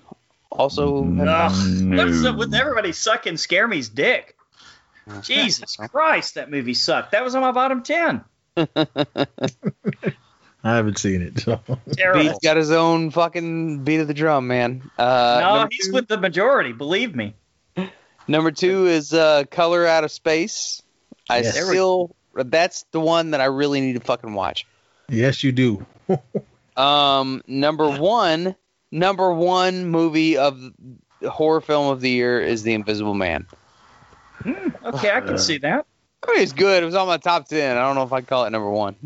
Also. Ugh, what's up with everybody sucking Scare Me's dick? Jesus Christ, that movie sucked. That was on my bottom 10. I haven't seen it. So. Beat's got his own fucking beat of the drum, man. Uh, no, he's two, with the majority, believe me. number two is uh, Color Out of Space. I Yes. Still, that's the one that I really need to fucking watch. Yes, you do. Um, number one, number one movie of the horror film of the year is The Invisible Man. Okay, I can see that. I mean, it's good. It was on my top ten. I don't know if I'd call it number one.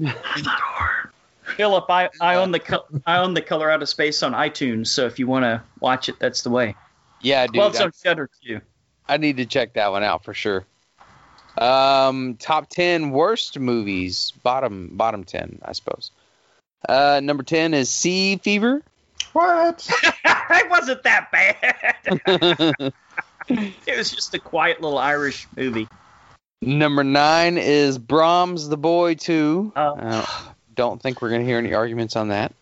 Philip, I, I own the co- I own the Color Out of Space on iTunes, so if you want to watch it, that's the way. yeah, dude. well, it's I- on Shudder too. I need to check that one out for sure. Um, top ten worst movies, bottom bottom ten, I suppose. Uh, number ten is Sea Fever. What? it wasn't that bad. it was just a quiet little Irish movie. number nine is Brahms the Boy Two. Oh. Uh, don't think we're gonna hear any arguments on that.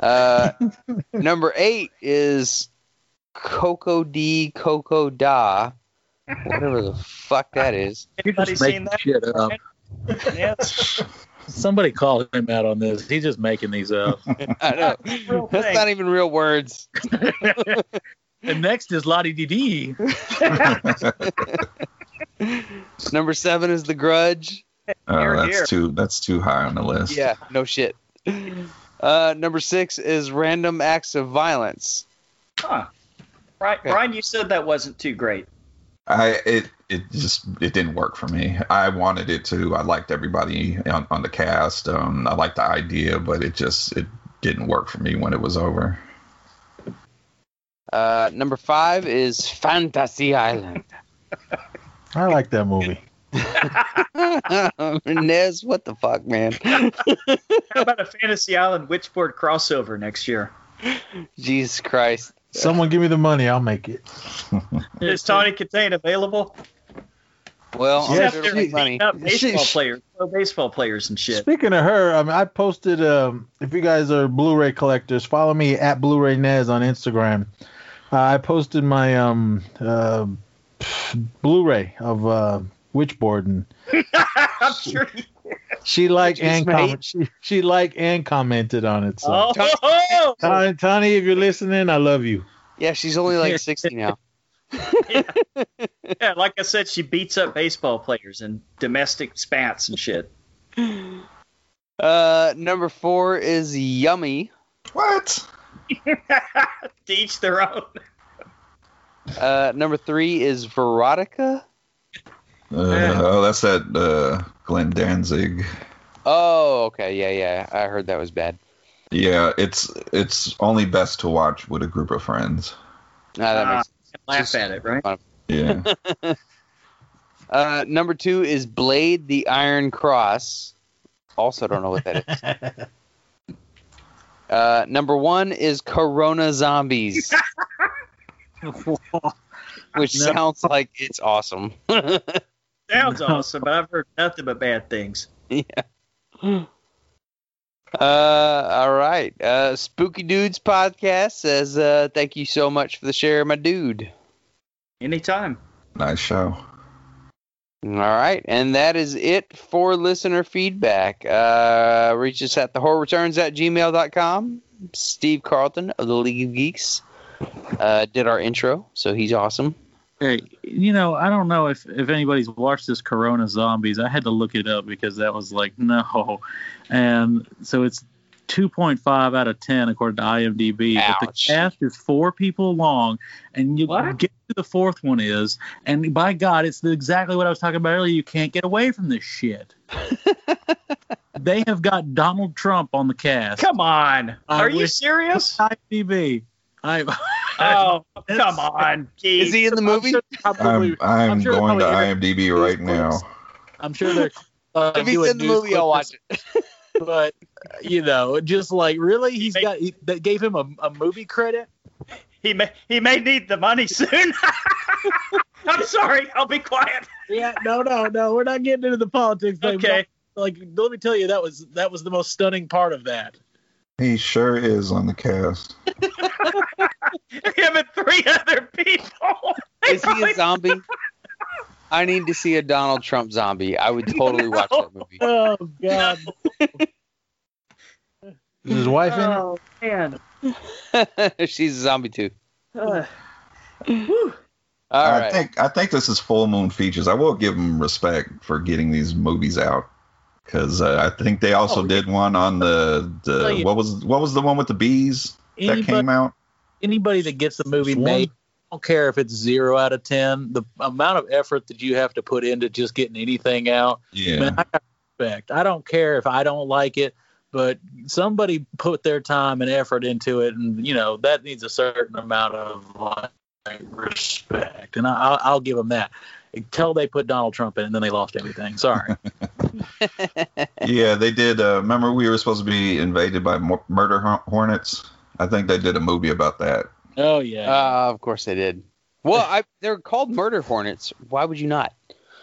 Uh, number eight is Coco D Coco Da, whatever the fuck that is. You're Anybody just seen making that? shit up. Yes. Somebody call him out on this. He's just making these up. I know. That's thing. not even real words. and next is Lottie Dee. Number seven is The Grudge. Oh, Here, that's here. too that's too high on the list. Yeah, no shit. Uh, number six is Random Acts of Violence. Huh. Brian, Brian, you said that wasn't too great. I it it just it didn't work for me. I wanted it to. I liked everybody on, on the cast. Um, I liked the idea, but it just it didn't work for me when it was over. Uh, number five is Fantasy Island. I like that movie. Nez, what the fuck, man? How about a Fantasy Island Witchboard crossover next year? Jesus Christ. Someone give me the money, I'll make it. Is Tawny Kitaen available? Well, I'm Yeah, sure They're it'll make money. up baseball She- players, pro baseball players and shit. Speaking of her, I mean, I posted. Um, if you guys are Blu-ray collectors, follow me at Blu-ray Nez on Instagram. Uh, I posted my um, uh, Blu-ray of uh, Witchboard, and I'm sure. You, She liked and comment, she, she liked and commented on it. So Oh, ho, ho! Tony, Tony, if you're listening, I love you. Yeah, she's only like 60 now. yeah, like I said, she beats up baseball players and domestic spats and shit. Uh, number four is Yummy. What? Teach their own. Uh, number three is Verotika. Uh, Yeah. Oh, that's that uh, Glenn Danzig. Oh, okay, yeah, yeah. I heard that was bad. Yeah, it's it's only best to watch with a group of friends. Ah, that Ah, makes Laugh Just- at it, right? Yeah. Uh, number two is Blade the Iron Cross. Also, don't know what that is. Uh, number one is Corona Zombies, which No. sounds like it's awesome. Sounds awesome, but I've heard nothing but bad things. yeah. Uh, all right. Uh, Spooky Dudes podcast says, uh, thank you so much for the share, my dude. Anytime. nice show. All right, and that is it for listener feedback. Uh, reach us at the horror returns at gmail.com. Steve Carlton of the League of Geeks uh, did our intro, so he's awesome. Hey, you know, I don't know if, if anybody's watched this Corona Zombies. I had to look it up because that was like, no. And so it's 2.5 out of 10 according to IMDb. But the cast is four people long, and you What? get to the fourth one is. And by God, it's exactly what I was talking about earlier. You can't get away from this shit. they have got Donald Trump on the cast. Come on. I Are you serious? IMDb. I, Oh, come on. Keith. Is he in the movie? I'm sure, probably, I'm I'm sure going to IMDb right now. I'm sure they're. Uh, If he's in the movie, I'll watch it. But you know, just like really, he's He got. He, they gave him a, a movie credit. He may he may need the money soon. I'm sorry. I'll be quiet. Yeah, no, no, no. We're not getting into the politics. thing, Okay. Like, let me tell you, that was that was the most stunning part of that. He sure is on the cast. Him and three other people. Is he a zombie? I need to see a Donald Trump zombie. I would totally watch that movie. Oh God. Is his wife in? Oh man. She's a zombie too. Uh, whew. All I right. think I think this is full moon features. I will give them respect for getting these movies out because uh, I think they also Oh, did one on the the what was what was the one with the bees that came out. anybody that gets the movie Swan? made, I don't care if it's zero out of ten. The amount of effort that you have to put into just getting anything out, Yeah, man, I respect. I don't care if I don't like it, but somebody put their time and effort into it, and you know that needs a certain amount of like respect, and I, I'll, I'll give them that. Until they put Donald Trump in, and then they lost everything. Sorry. yeah, they did. Uh, remember, we were supposed to be invaded by murder hornets. I think they did a movie about that. oh yeah. Uh, of course they did. Well, I, they're called murder hornets. Why would you not?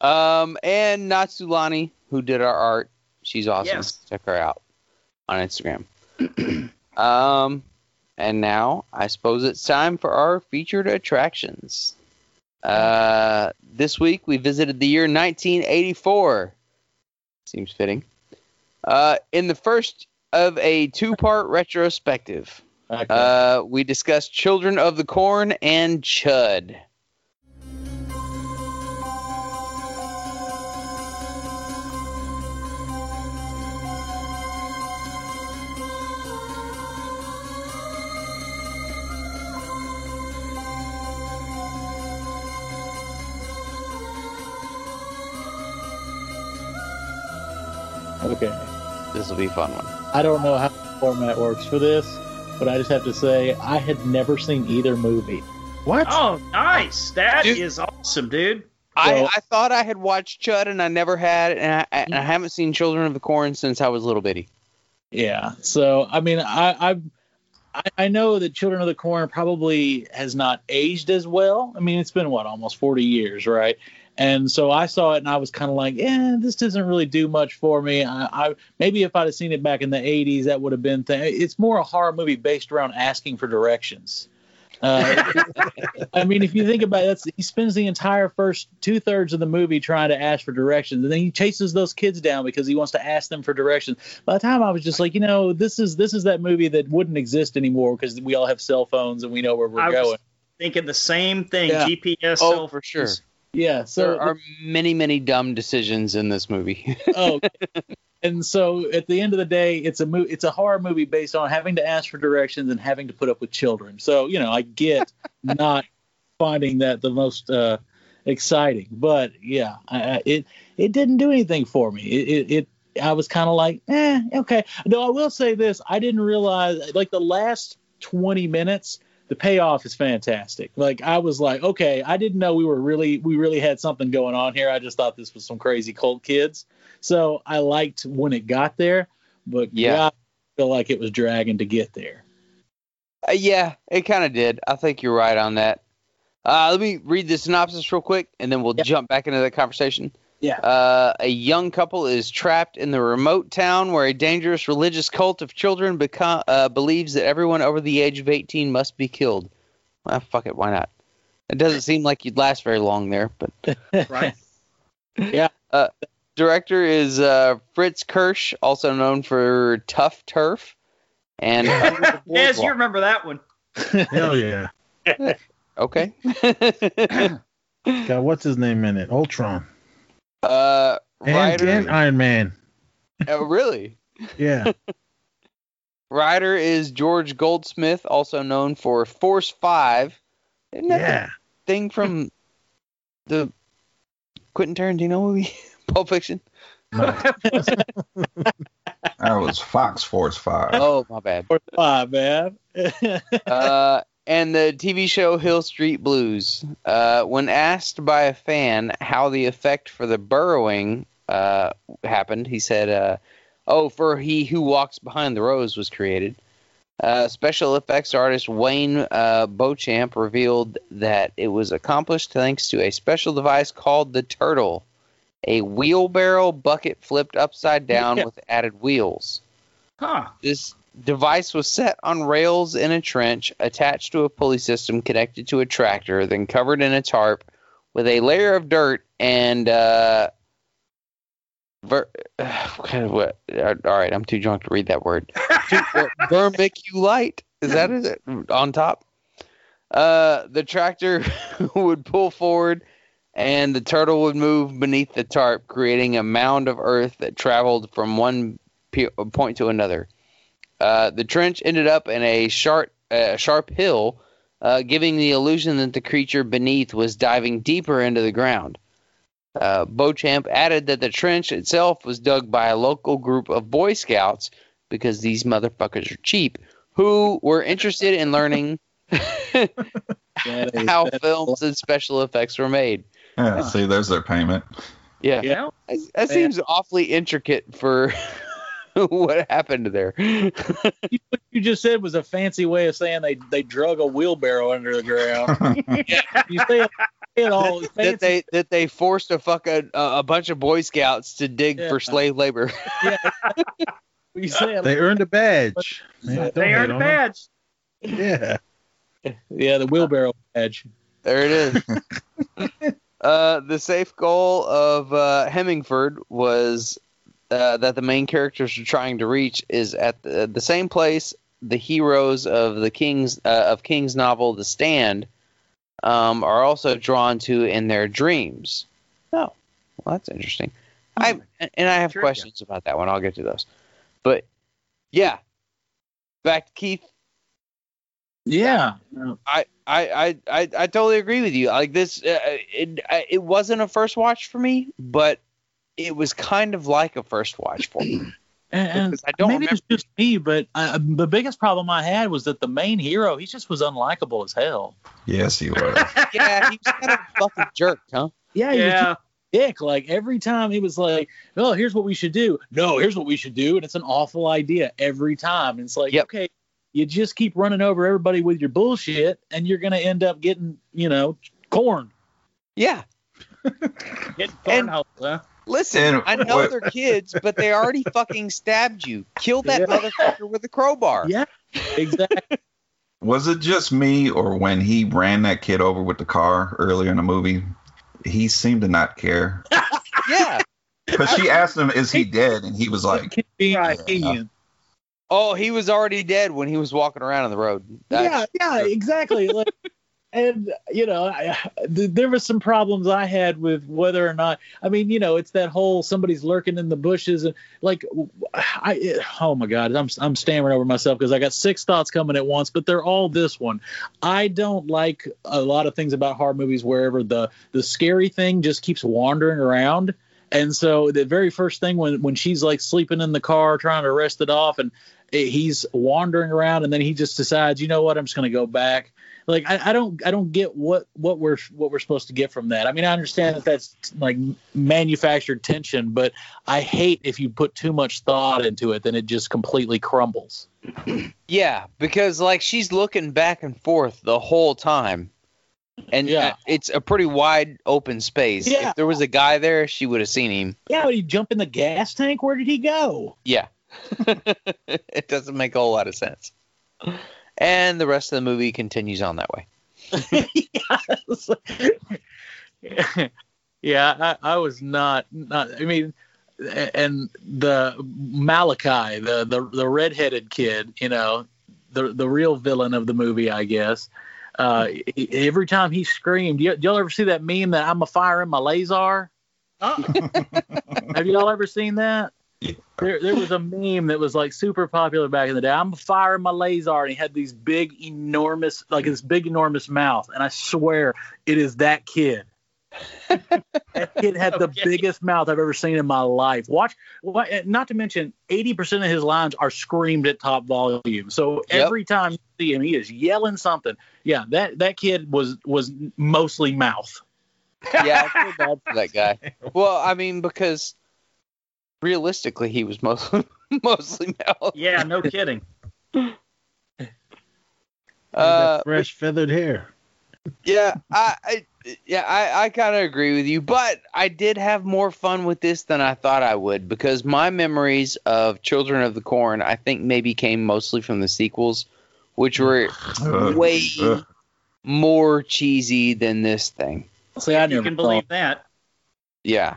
um, and Natsulani, who did our art, she's awesome. Yes. Check her out on Instagram. um, and now I suppose it's time for our featured attractions. Uh, this week we visited the year 1984. Seems fitting. Uh, in the first of a two-part retrospective. Okay. Uh, we discussed Children of the Corn and Chud. This will be a fun one. I don't know how the format works for this, but I just have to say I had never seen either movie. What? Oh, nice. That is Dude. awesome, dude. I, Well- I thought I had watched Chud and I never had, and I, and I mm-hmm. haven't seen Children of the Corn since I was little bitty. Yeah. So I mean, I I I- I know that Children of the Corn probably has not aged as well. I mean, it's been what almost forty years, right? And so I saw it and I was kind of like, yeah, this doesn't really do much for me. I, I maybe if I'd have seen it back in the '80s, that would have been. Th- it's more a horror movie based around asking for directions. Uh, I mean, if you think about it, he spends the entire first two thirds of the movie trying to ask for directions, and then he chases those kids down because he wants to ask them for directions. By the time I was just like, you know, this is this is that movie that wouldn't exist anymore because we all have cell phones and we know where we're I was going. thinking the same thing. Yeah. GPS. Oh, cell for sure. Yeah, so There are many, many dumb decisions in this movie. oh and so at the end of the day it's a mo- it's a horror movie based on having to ask for directions and having to put up with children. So you know i get not finding that the most uh exciting but yeah I, I- it it didn't do anything for me. It it, it i was kind of like eh okay. No i will say this i didn't realize like the last 20 minutes the payoff is fantastic like i was like okay i didn't know we were really we really had something going on here i just thought this was some crazy cult kids so I liked when it got there, but Yeah. yeah, I feel like it was dragging to get there. Uh, yeah, it kind of did. I think you're right on that. Uh, let me read the synopsis real quick, and then we'll Yep. jump back into the conversation. Yeah. Uh, a young couple is trapped in the remote town where a dangerous religious cult of children beco- uh, believes that everyone over the age of 18 must be killed. Well, fuck it, why not? It doesn't seem like you'd last very long there, but Right. director is uh, Fritz Kiersch, also known for Tough Turf, and Under Yes, you remember that one. Hell yeah. okay. Got what's his name in it? Ultron. Uh, And, writer, and Iron Man. oh, really? Yeah. Writer is George Goldsmith, also known for Force Five. Isn't that yeah. the thing from the Quentin Tarantino movie, Pulp Fiction? That was Fox Force Five. Oh, my bad. Force five, man. uh, and the TV show Hill Street Blues. Uh, when asked by a fan how the effect for the burrowing uh, happened, he said, uh, "Oh, for he who walks behind the rose was created." Uh, special effects artist Wayne uh, Beauchamp revealed that it was accomplished thanks to a special device called the Turtle, a wheelbarrow bucket flipped upside down Yeah. with added wheels. Huh. This device was set on rails in a trench, attached to a pulley system connected to a tractor, then covered in a tarp with a layer of dirt and uh, ver- kind of what? uh, All right, I'm too drunk to read that word. uh, Vermiculite is that it on top? Uh, the tractor would pull forward, and the turtle would move beneath the tarp, creating a mound of earth that traveled from one point to another. Uh, the trench ended up in a sharp, uh, sharp hill, uh, giving the illusion that the creature beneath was diving deeper into the ground. Uh, Beauchamp added that the trench itself was dug by a local group of Boy Scouts because these motherfuckers are cheap, who were interested in learning That is- how films and special effects were made. Yeah, see, there's their payment. Yeah, Yeah. that, that seems awfully intricate for what happened there. What you just said was a fancy way of saying they they drug a wheelbarrow under the ground. You say it, say it all that fancy. they that they forced a fuck a, a bunch of Boy Scouts to dig Yeah. for slave labor. yeah. You say it, They earned a badge. Yeah, They earned a on 'em. badge. Yeah. yeah, the wheelbarrow badge. There it is. uh, the safe goal of uh, Hemingford was uh, that the main characters are trying to reach is at the, the same place the heroes of the King's uh, of King's novel The Stand um, are also drawn to in their dreams. Oh, well, that's interesting. I and I have Trivia. questions about that one. I'll get to those. But yeah, back to Keith. Yeah. I, I, I, I, I totally agree with you. Like this, uh, it, uh, it wasn't a first watch for me, but it was kind of like a first watch for me. And, and I don't maybe remember- it's just me, but uh, the biggest problem I had was that the main hero, he just was unlikable as hell. yes, he was. yeah, he was kind of a fucking jerk, huh? Yeah, he was just Yeah. dick. Like every time he was like, "Oh, here's what we should do." No, here's what we should do, and it's an awful idea every time. And it's like, Yep. okay, you just keep running over everybody with your bullshit, and you're gonna end up getting, you know, corn. Yeah. Getting And- cornhole, huh? Listen, And I know what- they're kids, but they already fucking stabbed you. Kill that Yeah. motherfucker with a crowbar. Yeah, exactly. Was it just me, or when he ran that kid over with the car earlier in the movie, he seemed to not care? Yeah. Because she asked him, "Is he dead?" and he was like, Yeah. Oh, he was already dead when he was walking around on the road. That's- yeah, yeah, exactly. like, and you know, I, th- there was some problems I had with whether or not. I mean, you know, it's that whole somebody's lurking in the bushes and like, I it, oh my god, I'm I'm stammering over myself because I got six thoughts coming at once, but they're all this one. I don't like a lot of things about horror movies wherever the the scary thing just keeps wandering around. And so the very first thing when when she's like sleeping in the car trying to rest it off and eh, he's wandering around and then he just decides, you know what, I'm just going to go back. Like I, I don't I don't get what what we're what we're supposed to get from that. I mean I understand that that's like manufactured tension, but I hate if you put too much thought into it, then it just completely crumbles. Yeah, because like she's looking back and forth the whole time. And Yeah. uh, it's a pretty wide open space. Yeah. If there was a guy there, she would have seen him. Yeah, but he jump in the gas tank. Where did he go? Yeah. it doesn't make a whole lot of sense. And the rest of the movie continues on that way. yeah, yeah I, I was not not. I mean, and the Malachi, the the the redheaded kid, you know, the the real villain of the movie, I guess. Uh, every time he screamed, y- y'all ever see that meme that I'm a fire in my laser? Have y'all ever seen that? There, there was a meme that was like super popular back in the day. I'm firing my laser, and he had these big, enormous, like this big, enormous mouth. And I swear, it is that kid. that kid had the Okay. biggest mouth I've ever seen in my life. Watch, eh, not to mention, 80% of his lines are screamed at top volume. So Yep. every time you see him, he is yelling something. Yeah, that that kid was was mostly mouth. Yeah, I feel bad for that guy. Well, I mean, because realistically, he was mostly mostly male. Yeah, no kidding. Uh, fresh feathered hair. yeah, I, I yeah, I, I kind of agree with you, but I did have more fun with this than I thought I would because my memories of Children of the Corn, I think, maybe came mostly from the sequels, which were "Ugh, way ugh." more cheesy than this thing. See, I you can thought- believe that. Yeah,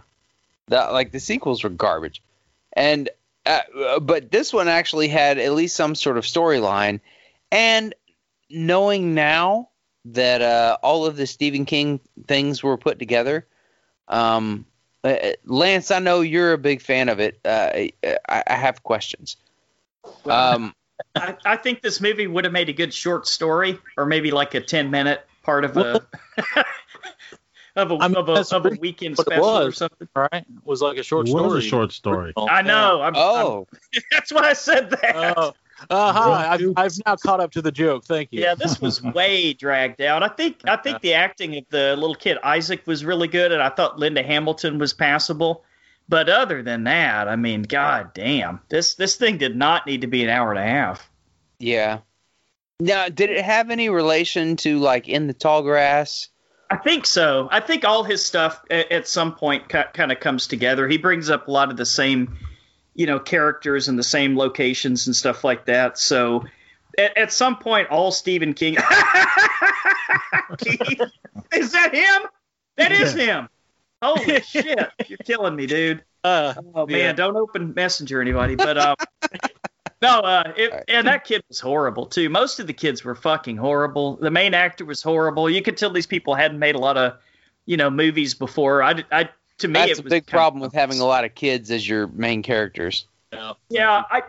that like the sequels were garbage, and uh, but this one actually had at least some sort of storyline, and knowing now that uh, all of the Stephen King things were put together, um, uh, Lance, I know you're a big fan of it. Uh, I, I have questions. Um, I, I think this movie would have made a good short story, or maybe like a ten minute part of a of a I mean, of a, of a weekend what it special or something. right? It was like a short It story. was a short story. I know. I'm, oh, I'm- that's why I said that. Oh, uh, hi. I've, I've now caught up to the joke. Thank you. Yeah, this was way dragged out. I think I think the acting of the little kid Isaac was really good, and I thought Linda Hamilton was passable. But other than that, I mean, god damn, this this thing did not need to be an hour and a half. yeah. Now, did it have any relation to like in the tall grass? I think so. I think all his stuff at, at some point kind of comes together. He brings up a lot of the same, you know, characters and the same locations and stuff like that. So at, at some point, all Stephen King. Keith, is that him? That is him. Holy shit! You're killing me, dude. Uh, Oh man, Yeah. don't open Messenger, anybody. But um, no, uh, it, Alright. and that kid was horrible too. Most of the kids were fucking horrible. The main actor was horrible. You could tell these people hadn't made a lot of, you know, movies before. I, I to me, That's a big problem with having a lot of kids as your main characters. Yeah, I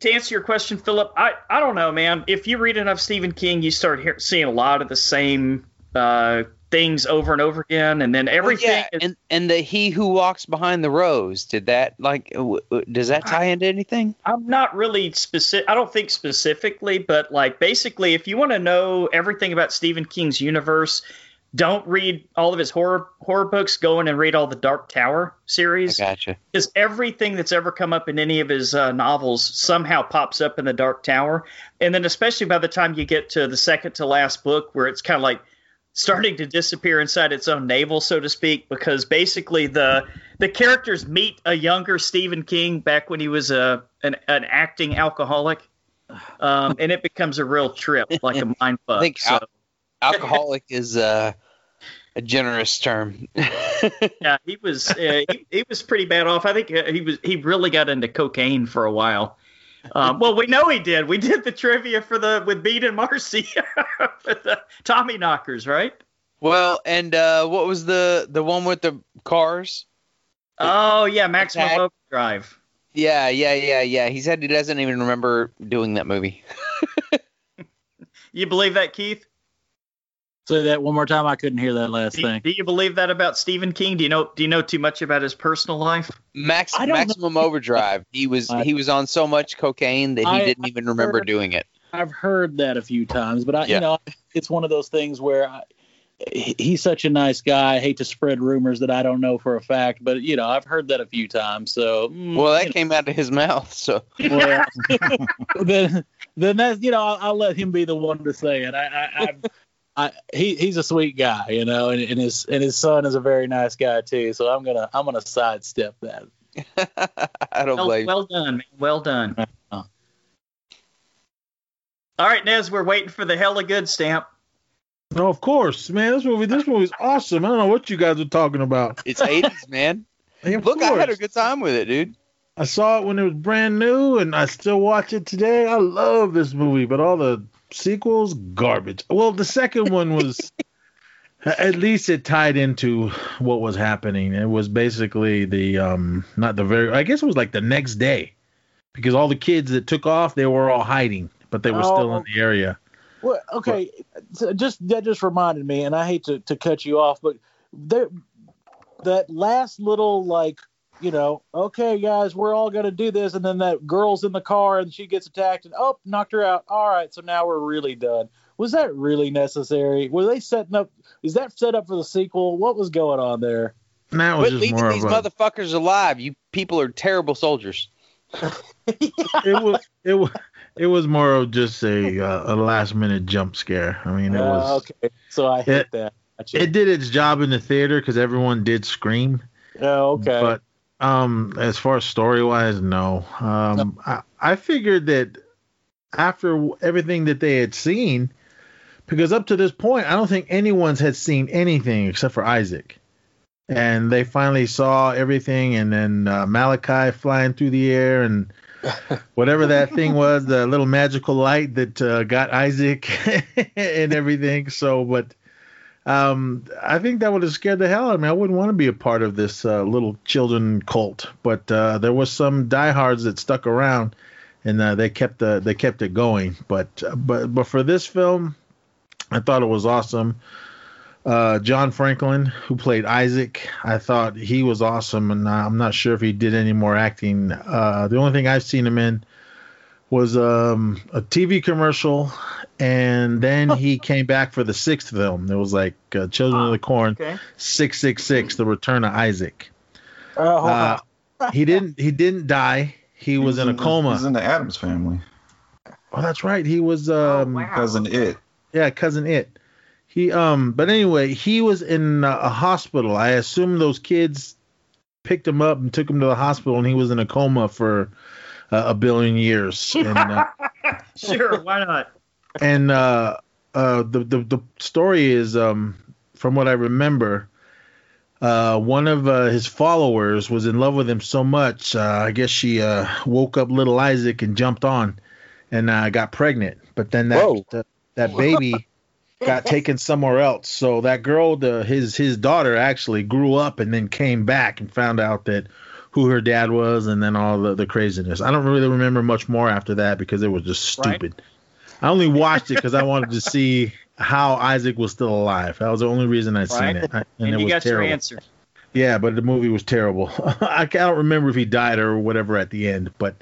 to answer your question, Philip, I I don't know, man. If you read enough Stephen King, you start hear, seeing a lot of the same uh, things over and over again, and then everything. Well, yeah, is, and and the he who walks behind the rose. Did that like w- w- does that tie into anything? I'm not really specific. I don't think specifically, but like basically, if you want to know everything about Stephen King's universe, don't read all of his horror horror books. Go in and read all the Dark Tower I series, gotcha. because everything that's ever come up in any of his uh, novels somehow pops up in the Dark Tower. And then, especially by the time you get to the second to last book, where it's kind of like starting to disappear inside its own navel, so to speak, because basically the the characters meet a younger Stephen King back when he was a an, an acting alcoholic. um, and it becomes a real trip, like a mind fuck. I think so, al- alcoholic is uh, a generous term. yeah, he was uh, he, he was pretty bad off. I think uh, he was he really got into cocaine for a while. Um, well, we know he did. We did the trivia for the with Beat and Marcy the Tommyknockers, right? well, and uh, what was the the one with the cars? Oh yeah, Maximum Attack. Overdrive. Yeah, yeah, yeah, yeah. He said he doesn't even remember doing that movie. You believe that, Keith? Say that one more time. I couldn't hear that last Do, thing. do you believe that about Stephen King? Do you know Do you know too much about his personal life? Max I don't know. Maximum Overdrive. He was I- he was on so much cocaine that he I- didn't even remember heard- doing it. I've heard that a few times, but I, Yeah. you know, it's one of those things where I, he's such a nice guy. I hate to spread rumors that I don't know for a fact, but you know, I've heard that a few times. So, mm, Well, that you came out of his mouth. So well, then, then that's you know, I'll, I'll let him be the one to say it. I, I, I, I he he's a sweet guy, you know, and, and his and his son is a very nice guy too. So I'm gonna I'm gonna sidestep that. I don't Well, blame. well done, man. Well done. Uh. All right, Nez, we're waiting for the hella good stamp. No, of course, man. This movie, this movie's awesome. I don't know what you guys are talking about. It's 80s, man. Hey, of Look, I had a good time with it, dude. I saw it when it was brand new, and I still watch it today. I love this movie, but all the sequels, garbage. Well, the second one was, at least it tied into what was happening. It was basically the, um, not the very, I guess it was like the next day, because all the kids that took off, they were all hiding, but they were still in the area. Well, okay, so just that just reminded me, and I hate to, to cut you off, but there, that last little like, you know, okay, guys, we're all gonna do this, and then that girl's in the car and she gets attacked, and oh, knocked her out. All right, so now we're really done. Was that really necessary? Were they setting up? Is that set up for the sequel? What was going on there? And that was Quit just leaving more these of a, motherfuckers alive. You people are terrible soldiers. it was, it was, it was more of just a, uh, a last minute jump scare. I mean, it Uh, was. okay, so I hate It- that. Gotcha. It did its job in the theater because everyone did scream. oh, okay. But um, as far as story wise, no. Um, I, I figured that after everything that they had seen, because up to this point, I don't think anyone's had seen anything except for Isaac. And they finally saw everything, and then uh, Malachi flying through the air, and whatever that thing was, the little magical light that uh, got Isaac and everything. So, but um, I think that would have scared the hell out of me. I wouldn't want to be a part of this uh, little children cult. But uh, there was some diehards that stuck around, and uh, they kept the they kept it going. But but but for this film, I thought it was awesome. Uh, John Franklin, who played Isaac, I thought he was awesome, and I'm not sure if he did any more acting. Uh, the only thing I've seen him in was um, a TV commercial, and then he came back for the sixth film. It was like uh, Children of the Corn, six six six, The Return of Isaac. Oh, Uh, he didn't he didn't die. He was in a the- coma. He's in the Addams family. Oh, that's right. He was um, wow. Cousin It. yeah, cousin it. He um, but anyway, he was in uh, a hospital. I assume those kids picked him up and took him to the hospital, and he was in a coma for uh, a billion years. And uh, Sure, why not? and uh, uh, the, the the story is um, from what I remember. Uh, one of uh, his followers was in love with him so much. Uh, I guess she uh, woke up little Isaac and jumped on, and uh, got pregnant. But then that Whoa. that, that baby got taken somewhere else. So that girl, the his his daughter, actually grew up and then came back and found out that who her dad was, and then all the, the craziness. I don't really remember much more after that because it was just Right. stupid. I only watched it because I wanted to see how Isaac was still alive. That was the only reason I'd seen Right. it, I- And, and, it you was got terrible. your answer. Yeah, but the movie was terrible. I don't remember if he died or whatever at the end, but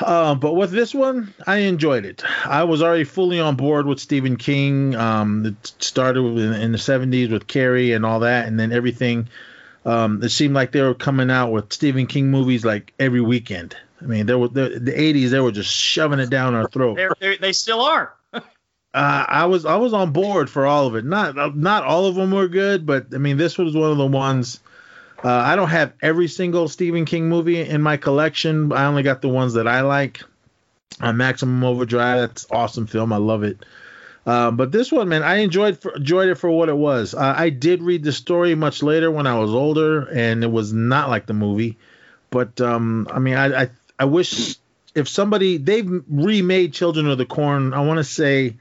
uh, but with this one, I enjoyed it. I was already fully on board with Stephen King. Um, it started in, in the '70s with Carrie and all that, and then everything. Um, it seemed like they were coming out with Stephen King movies like every weekend. I mean, there were the, the '80s. They were just shoving it down our throat. They're, they're, they still are. Uh, I was I was on board for all of it. Not not all of them were good, but I mean this was one of the ones. Uh, I don't have every single Stephen King movie in my collection. I only got the ones that I like. Uh, Maximum Overdrive, that's awesome film. I love it. Uh, but this one, man, I enjoyed for, enjoyed it for what it was. Uh, I did read the story much later when I was older, and it was not like the movie. But um, I mean, I, I I wish if somebody they've remade Children of the Corn. I want to say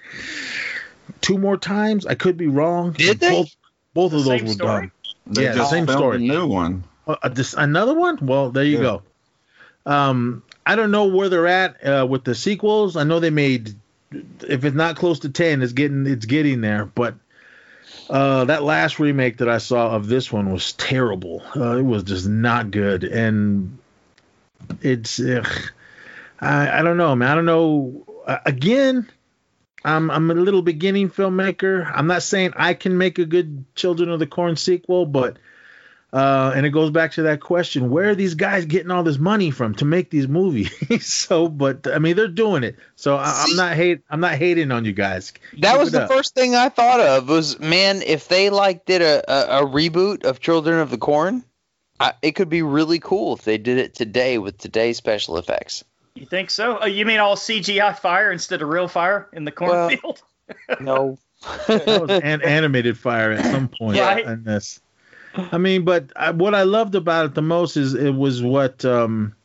two more times. I could be wrong. Did they? Both, both of those were story? done. They Yeah, just same story. a new one. Uh, this another one? Well, there you Yeah. go. Um, I don't know where they're at uh, with the sequels. I know they made, if it's not close to ten, it's getting it's getting there. But uh, that last remake that I saw of this one was terrible. Uh, it was just not good, and it's ugh, I I don't know, man. I don't know. Uh, again, I'm I'm a little beginning filmmaker. I'm not saying I can make a good Children of the Corn sequel, but uh, and it goes back to that question: Where are these guys getting all this money from to make these movies? so, but I mean, they're doing it. So I, I'm not hate. I'm not hating on you guys. That Keep was the up. first thing I thought of was man, if they like did a, a, a reboot of Children of the Corn, I, it could be really cool if they did it today with today's special effects. You think so? Oh, you mean all CGI fire instead of real fire in the Well- cornfield? No. that was an animated fire at some point Yeah. in this. I mean, but I, what I loved about it the most is it was what um,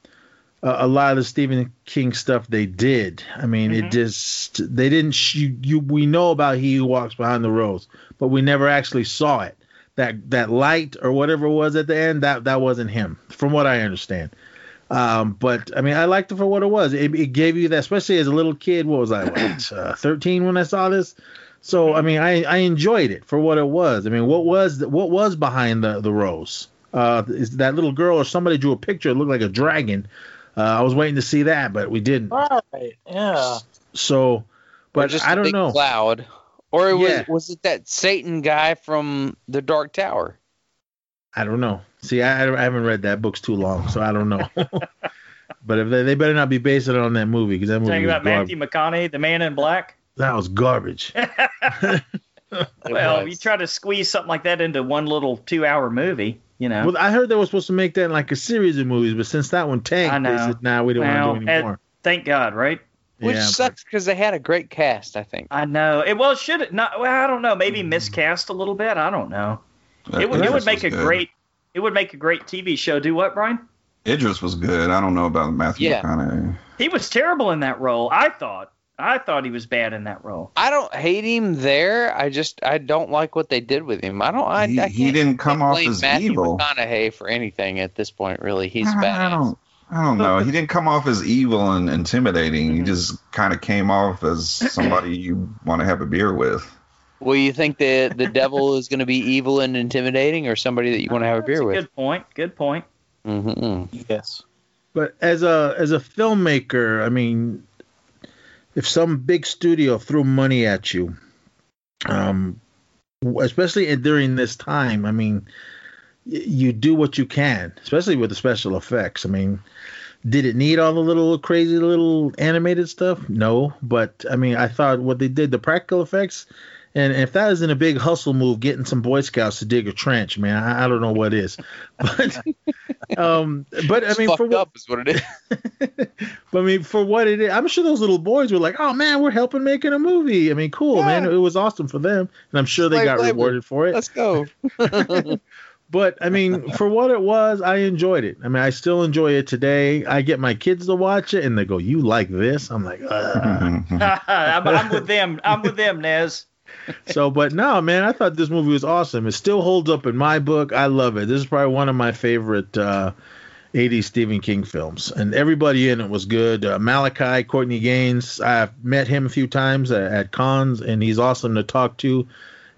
a, a lot of the Stephen King stuff they did. I mean, Mhm. it just they didn't. Sh- you, you we know about He Who Walks Behind the Rose, but we never actually saw it. That that light or whatever it was at the end, that that wasn't him, from what I understand. Um, but I mean, I liked it for what it was. It, it gave you that, especially as a little kid. What was I, uh, 13 when I saw this? So I mean, I, I enjoyed it for what it was. I mean, what was the, what was behind the the rose? Uh, is that little girl or somebody drew a picture? It looked like a dragon. Uh, I was waiting to see that, but we didn't. Right. Yeah. So, Or but just I a don't big know. Cloud. Or it Yeah. was was it that Satan guy from the Dark Tower? I don't know. See, I, I haven't read that. Book's too long, so I don't know. but if they, they better not be basing it on that movie because that movie Talking about. Matthew McConaughey, the man in black. That was garbage. well, was. you try to squeeze something like that into one little two-hour movie, you know. Well, I heard they were supposed to make that in like a series of movies, but since that one tanked, I they said, "Nah, we don't Well, want to do and- anymore." Thank God, right? Which yeah, sucks because they had a great cast, I think. I know. It well, should it not? Well, I don't know. Maybe Mm-hmm. miscast a little bit. I don't know. That It would. It would make a good. great. It would make a great TV show. Do what, Brian? Idris was good. I don't know about Matthew Yeah. McConaughey. He was terrible in that role. I thought. I thought he was bad in that role. I don't hate him there. I just I don't like what they did with him. I don't. I, He- I he didn't come off blame as Matthew evil. McConaughey for anything at this point. Really, he's I, bad. I don't. I don't know. He didn't come off as evil and intimidating. Mm-hmm. He just kind of came off as somebody you want to have a beer with. Well, you think that the devil is going to be evil and intimidating, or somebody that you want to have a That's beer with? Good point. Good point. Mm-hmm. Yes. But as a as a filmmaker, I mean, if some big studio threw money at you, um, especially during this time, I mean, you do what you can, especially with the special effects. I mean, did it need all the little crazy little animated stuff? No, but I mean, I thought what they did, the practical effects, and if that isn't a big hustle move, getting some Boy Scouts to dig a trench, man, I, I don't know what is. But, um, but I mean, for fucked what, up is what it is. but I mean, for what it is, I'm sure those little boys were like, "Oh man, we're helping making a movie." I mean, cool, Yeah. man. It was awesome for them, and I'm sure they Slave got labor. rewarded for it. Let's go. But I mean, for what it was, I enjoyed it. I mean, I still enjoy it today. I get my kids to watch it, and they go, "You like this?" I'm like, Ugh. I'm, I'm with them. I'm with them, Nez. So. But no, man, I thought this movie was awesome. It still holds up in my book. I love it. This is probably one of my favorite uh, 80s Stephen King films, and everybody in it was good. Uh, Malachi, Courtney Gaines, I've met him a few times at, at cons, and he's awesome to talk to.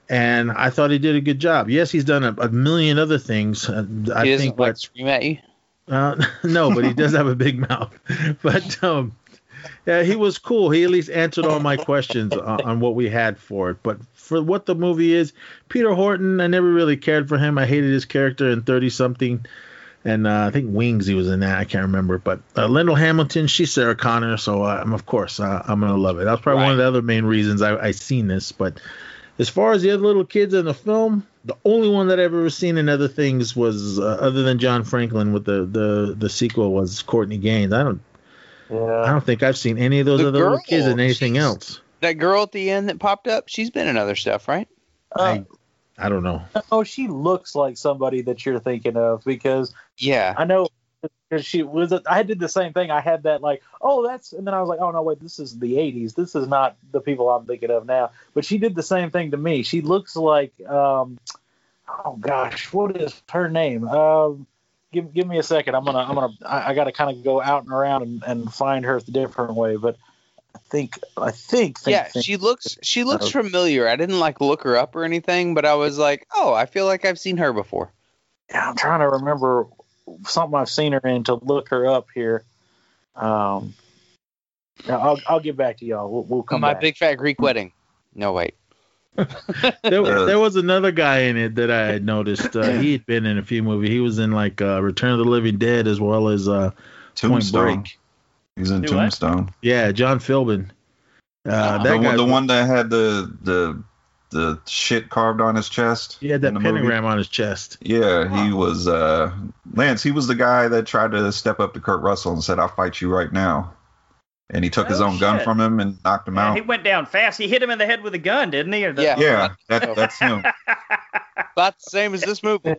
And I thought he did a good job. Yes, he's done a, a million other things. Uh, I he doesn't think, like but scream at you. uh, no, but he does have a big mouth. But um, yeah, he was cool. He at least answered all my questions on, on what we had for it. But for what the movie is, Peter Horton, I never really cared for him. I hated his character in Thirty Something, and uh, I think Wings he was in that. I can't remember. But uh, Linda Hamilton, she's Sarah Connor, so uh, of course uh, I'm gonna love it. That's probably one of the other main reasons I, I seen this. But as far as the other little kids in the film, the only one that I've ever seen in other things was uh, other than John Franklin with the the the sequel was Courtney Gaines. I don't I don't think I've seen any of those The other little kids in anything else. That girl at the end that popped up, she's been in other stuff, right? Uh, I, I don't know. oh, she looks like somebody that you're thinking of because Yeah. I know because she was. I did the same thing. I had that like, oh, that's, and then I was like, oh no, wait, this is the '80s. This is not the people I'm thinking of now. But she did the same thing to me. She looks like, um, oh gosh, what is her name? Um, give give me a second. I'm gonna I'm gonna I, I got to kind of go out and around and, and find her the different way. But I think I think, think yeah, think- she looks she looks Uh, familiar. I didn't like look her up or anything, but I was like, oh, I feel like I've seen her before. yeah, I'm trying to remember something I've seen her in to look her up here. Um, I'll I'll get back to y'all. We'll, we'll come My back. big fat Greek wedding. No wait. There, Uh, there was another guy in it that I had noticed. Uh, he had been in a few movies. He was in like uh, Return of the Living Dead as well as uh, Point Tombstone. Break. He's in Do what? Tombstone. Yeah, John Philbin. Uh, the, that guy, one, the one that had the the the shit carved on his chest. he had that in the movie. pentagram on his chest. Yeah, he was uh Lance, he was the guy that tried to step up to Kurt Russell and said, I'll fight you right now. And he took his Oh, own gun from him and knocked him Yeah, out. he went down fast. He hit him in the head with a gun, didn't he? Or the- Yeah. yeah, that, that's him. About the same as this movie.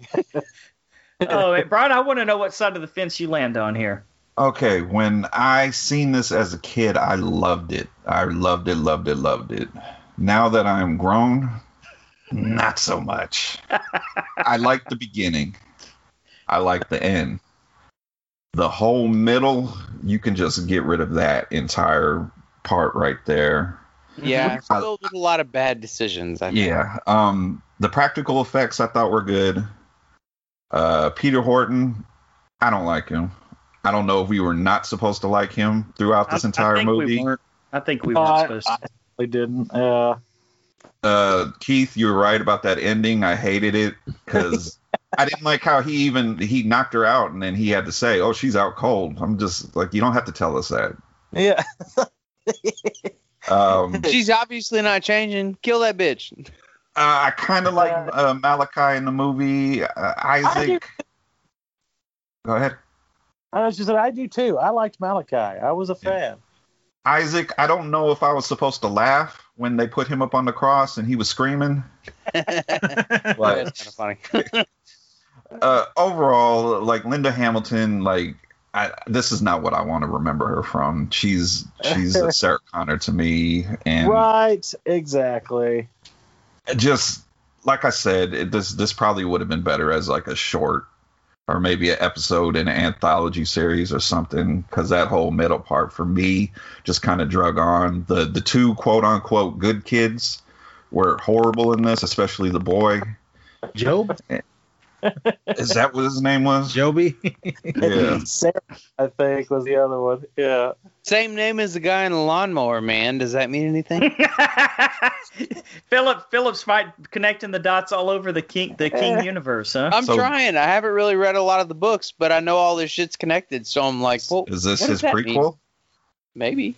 oh, hey, Brian, I want to know what side of the fence you land on here. Okay, when I seen this as a kid, I loved it. I loved it, loved it, loved it. Now that I'm grown, not so much. I like the beginning. I like the end. The whole middle, you can just get rid of that entire part right there. Yeah, filled with a lot of bad decisions. I think. Yeah. Um the practical effects I thought were good. Uh Peter Horton, I don't like him. I don't know if we were not supposed to like him throughout this I- I entire think we movie. weren't- I think we No, weren't I- supposed to. I didn't. Uh, uh Keith, you were right about that ending. I hated it because I didn't like how he even he knocked her out and then he had to say, "Oh, she's out cold." I'm just like, you don't have to tell us that. yeah. Um, She's obviously not changing. Kill that bitch. uh, I kind of like uh, Malachi in the movie. Uh, Isaac. Go ahead. I was just said I do too. I liked Malachi. I was a fan. Isaac, I don't know if I was supposed to laugh when they put him up on the cross and he was screaming. That's kind of funny. Uh, overall, like Linda Hamilton, like I, this is not what I want to remember her from. She's she's a Sarah Connor to me, and Right. Exactly. just like I said, it, this this probably would have been better as like a short or maybe an episode in an anthology series or something because that whole middle part for me just kind of drug on. The the two quote unquote good kids were horrible in this, especially the boy. Job? Is that what his name was? Joby? Yeah. Sarah, I think, was the other one. Yeah. Same name as the guy in the lawnmower man. Does that mean anything? Philip Phillips might connecting the dots all over the king the King universe, huh? I'm So- trying. I haven't really read a lot of the books, but I know all this shit's connected. So I'm like, well, Is this what his does that mean? prequel? maybe.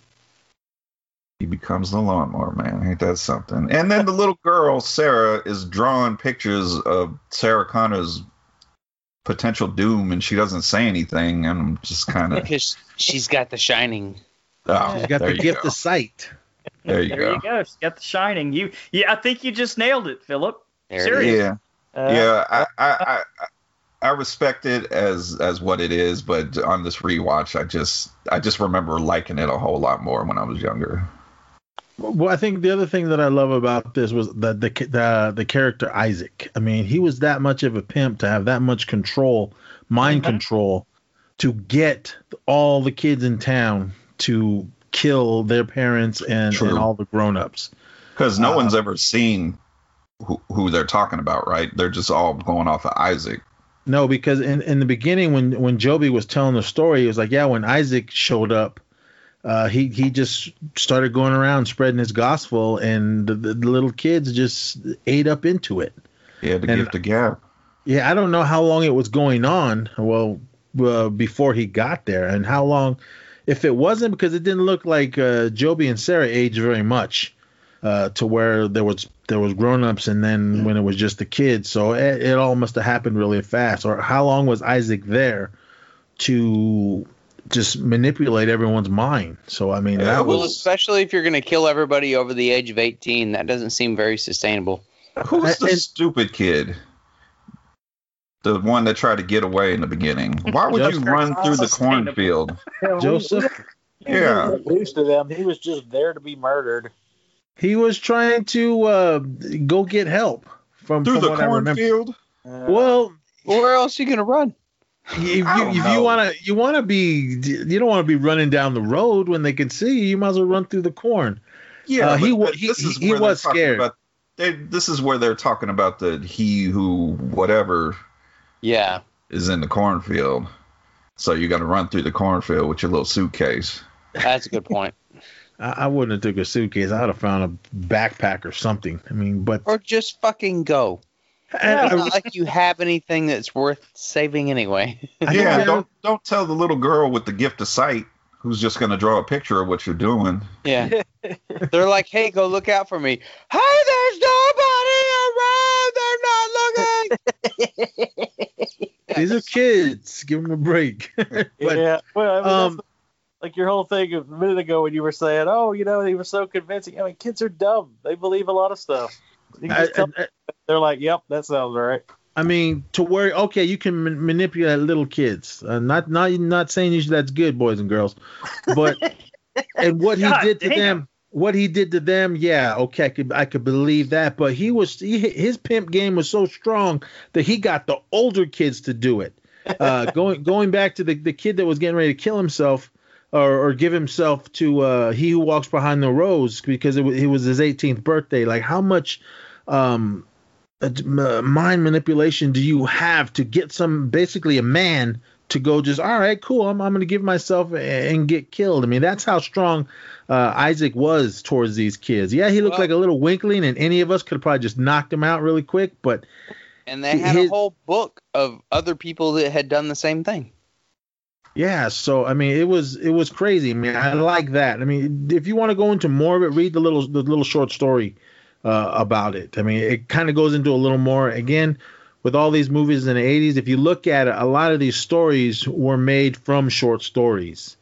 He becomes the lawnmower man. Ain't that something? And then the little girl, Sarah, is drawing pictures of Sarah Connor's potential doom, and she doesn't say anything. And I'm just kind of, Because she's got the shining. oh, She's got the gift go. of sight. There you there go. you go. She's got the shining. You, yeah, I think you just nailed it, Philip. There it Serious. Yeah, Uh, yeah. I, I, I, I respect it as as what it is, but on this rewatch, I just I just remember liking it a whole lot more when I was younger. Well, I think the other thing that I love about this was the the the, the character Isaac. I mean, he was that much of a pimp to have that much control, mind Mhm. control, to get all the kids in town to kill their parents and, True. and all the grown-ups. Because no Uh, one's ever seen who, who they're talking about, right? They're just all going off of Isaac. No, because in, in the beginning when when Joby was telling the story, he was like, yeah, when Isaac showed up, uh, he he just started going around spreading his gospel, and the, the, the little kids just ate up into it. He had the And- gift of gab. Yeah, I don't know how long it was going on. Well, uh, before he got there, and how long, if it wasn't because it didn't look like uh, Joby and Sarah aged very much, uh, to where there was there was grown ups, and then when it was just the kids, so it, it all must have happened really fast. Or how long was Isaac there to just manipulate everyone's mind. So I mean, that Well, was especially if you're going to kill everybody over the age of 18, that doesn't seem very sustainable. Who's the And- stupid kid? The one that tried to get away in the beginning. Why would you run through the cornfield? Joseph. Yeah. introduced to them. He was just there to be murdered. He was trying to uh, go get help from, Through from the what I remember. cornfield? Uh, Well, Where else are you going to run? If you, if you want to, you want to be, you don't want to be running down the road when they can see you. You might as well run through the corn. Yeah, Uh, he but wa- he- this is he where they're was scared. About, they, this is where they're talking about the he who whatever Yeah. is in the cornfield. So you got to run through the cornfield with your little suitcase. That's a good point. I, I wouldn't have took a suitcase. I'd have found a backpack or something. I mean, but Or just fucking go. And It's I- not like you have anything that's worth saving anyway. Yeah, don't don't tell the little girl with the gift of sight who's just going to draw a picture of what you're doing. Yeah. They're like, hey, go look out for me. Hey, there's nobody around. They're not looking. These are kids. Give them a break. but yeah. Well, I mean, um, like your whole thing a minute ago when you were saying, "Oh, you know, they were so convincing." I mean, kids are dumb. They believe a lot of stuff. You can I, I- they're like, "Yep, that sounds right." I mean, to where okay, you can man- manipulate little kids. Uh, not not not saying you should- that's good, boys and girls, but and what he God did to damn. them, what he did to them, yeah, okay, I could I could believe that. But he was he, his pimp game was so strong that he got the older kids to do it. Uh, going going back to the the kid that was getting ready to kill himself. Or, or give himself to uh, he who walks behind the rose because it was, it was his 18th birthday. Like how much um, uh, mind manipulation do you have to get some basically a man to go just all right cool i'm, I'm going to give myself a- and get killed i mean that's how strong uh, isaac was towards these kids yeah he looked Well- like a little winkling and any of us could have probably just knocked him out really quick but And they had a whole book of other people that had done the same thing. Yeah so i mean it was it was crazy man. i like that. I mean if you want to go into more of it read the little the little short story uh, about it. I mean it kind of goes into a little more. Again with all these movies in the 80s if you look at it a lot of these stories were made from short stories.